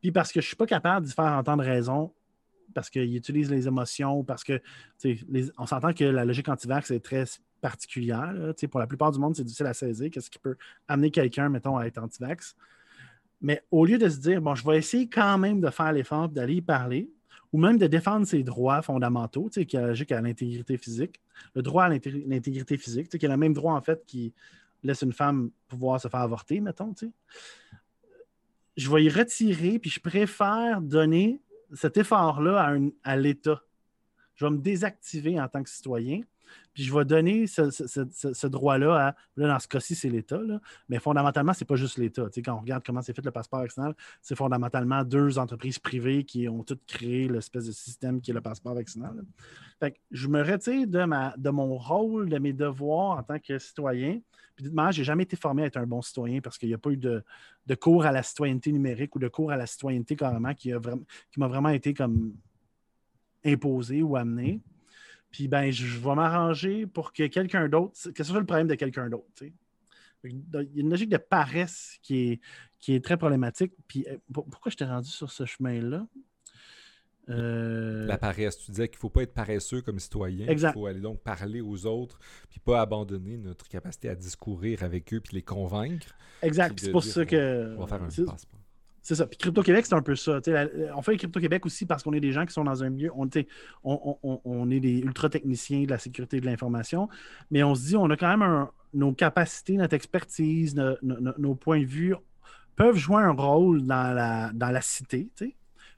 puis parce que je ne suis pas capable de faire entendre raison parce qu'il utilise les émotions, parce que on s'entend que la logique anti-vax est très particulière. pour la plupart du monde, c'est difficile à saisir. Qu'est-ce qui peut amener quelqu'un, mettons, à être anti-vax? Mais au lieu de se dire, bon, je vais essayer quand même de faire l'effort d'aller y parler, ou même de défendre ses droits fondamentaux, qui est logique à l'intégrité physique, le droit à l'intégrité physique, qui est le même droit, en fait, qui laisse une femme pouvoir se faire avorter, mettons. je vais y retirer, puis je préfère donner cet effort-là à, l'État. Je vais me désactiver en tant que citoyen, puis je vais donner ce, droit-là à. Là, dans ce cas-ci, c'est l'État, mais fondamentalement, ce n'est pas juste l'État. quand on regarde comment c'est fait le passeport vaccinal, c'est fondamentalement deux entreprises privées qui ont toutes créé l'espèce de système qui est le passeport vaccinal. Fait je me retire de, ma, de mon rôle, de mes devoirs en tant que citoyen. Puis, je n'ai jamais été formé à être un bon citoyen parce qu'il n'y a pas eu de, cours à la citoyenneté numérique ou de cours à la citoyenneté carrément qui, m'a vraiment été comme imposé ou amené. Puis ben, je vais m'arranger pour que quelqu'un d'autre, que ce soit le problème de quelqu'un d'autre. Il y a une logique de paresse qui est, qui est très problématique. Puis euh, pourquoi je t'ai rendu sur ce chemin-là? Euh, La paresse, tu disais qu'il ne faut pas être paresseux comme citoyen. Il faut aller donc parler aux autres, puis pas abandonner notre capacité à discourir avec eux, puis les convaincre. Exact. C'est pour ça que. On va faire un passeport. C'est ça. Puis Crypto-Québec, c'est un peu ça. on fait Crypto-Québec aussi parce qu'on est des gens qui sont dans un milieu. On, on, est des ultra-techniciens de la sécurité de l'information, mais on se dit, on a quand même nos capacités, notre expertise, nos points de vue peuvent jouer un rôle dans la cité.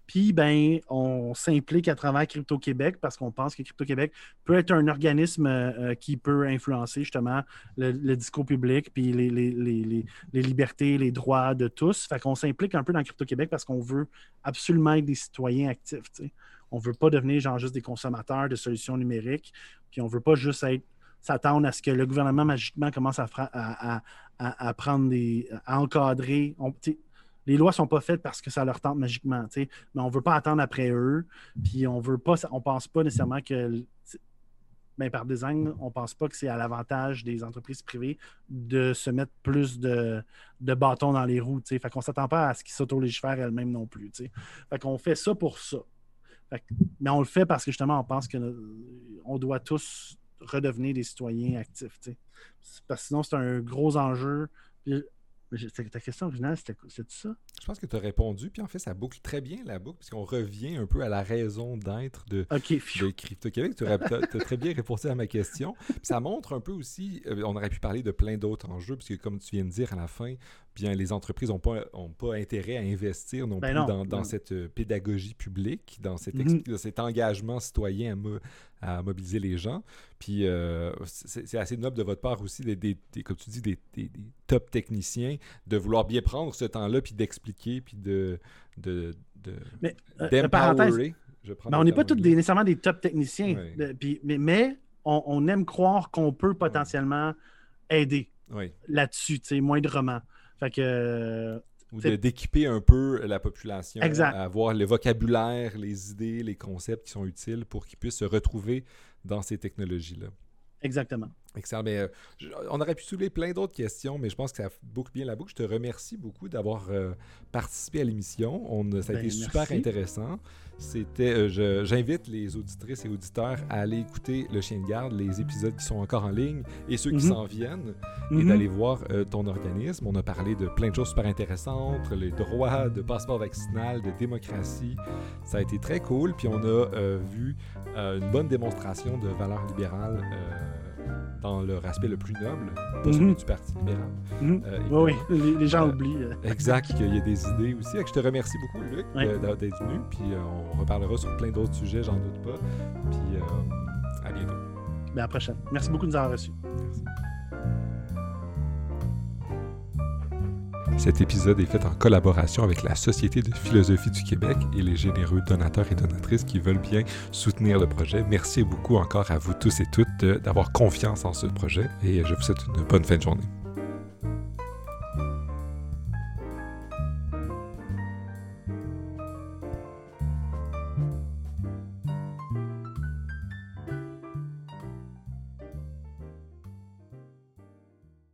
Puis, ben, on s'implique à travers Crypto-Québec parce qu'on pense que Crypto-Québec peut être un organisme euh, qui peut influencer justement le, discours public, puis les, libertés, les droits de tous. Fait qu'on s'implique un peu dans Crypto-Québec parce qu'on veut absolument être des citoyens actifs. On ne veut pas devenir juste des consommateurs de solutions numériques, puis on ne veut pas juste être s'attendre à ce que le gouvernement magiquement commence à, prendre à encadrer. Les lois sont pas faites parce que ça leur tente magiquement, mais on veut pas attendre après eux, puis on veut pas, on pense pas nécessairement que, ben, par design, on pense pas que c'est à l'avantage des entreprises privées de se mettre plus de, bâtons dans les roues, fait qu'on s'attend pas à ce qu'ils s'auto-légifèrent elles-mêmes non plus, fait qu'on fait ça pour ça. mais on le fait parce que justement, on pense qu'on doit tous redevenir des citoyens actifs, parce que sinon, c'est un gros enjeu. Ta question originale, c'était ça? Je pense que tu as répondu, puis en fait, ça boucle très bien la boucle, puisqu'on revient un peu à la raison d'être de, Crypto-Québec. Tu as, très bien répondu à ma question. ça montre un peu aussi, euh, on aurait pu parler de plein d'autres enjeux, puisque comme tu viens de dire à la fin, bien les entreprises n'ont pas, ont pas intérêt à investir non ben plus dans, cette euh, pédagogie publique, dans cet, mm-hmm. cet engagement citoyen à, mobiliser les gens. Puis euh, c'est assez noble de votre part aussi, des, comme tu dis, des, top techniciens, de vouloir bien prendre ce temps-là, puis d'expliquer, puis de... de, de mais, euh, parenthèse, on n'est pas tous nécessairement des top techniciens, puis, mais, mais on, aime croire qu'on peut potentiellement aider là-dessus, moindrement. Fait que. Ou d'équiper un peu la population à avoir le vocabulaire, les idées, les concepts qui sont utiles pour qu'ils puissent se retrouver dans ces technologies-là. Exactement. Excellent. Mais, euh, on aurait pu soulever plein d'autres questions, mais je pense que ça boucle bien la boucle. Je te remercie beaucoup d'avoir euh, participé à l'émission. ça a ben, été super intéressant. C'était, euh, j'invite les auditrices et auditeurs à aller écouter Le Chien de Garde, les épisodes qui sont encore en ligne et ceux qui mhm. s'en viennent, et mhm. d'aller voir ton organisme. On a parlé de plein de choses super intéressantes, les droits de passeport vaccinal, de démocratie. Ça a été très cool. Puis on a vu une bonne démonstration de valeurs libérales dans leur aspect le plus noble, pas celui mhm. du Parti libéral. Mhm. Euh, oui, les, gens euh, oublient. Euh. Exact, qu'il y a des idées aussi. je te remercie beaucoup, Luc, d'être venu. Puis on reparlera sur plein d'autres sujets, j'en doute pas. Puis à bientôt. Ben, à la prochaine. Merci beaucoup de nous avoir reçus. Merci. Cet épisode est fait en collaboration avec la Société de philosophie du Québec et les généreux donateurs et donatrices qui veulent bien soutenir le projet. Merci beaucoup encore à vous tous et toutes d'avoir confiance en ce projet et je vous souhaite une bonne fin de journée.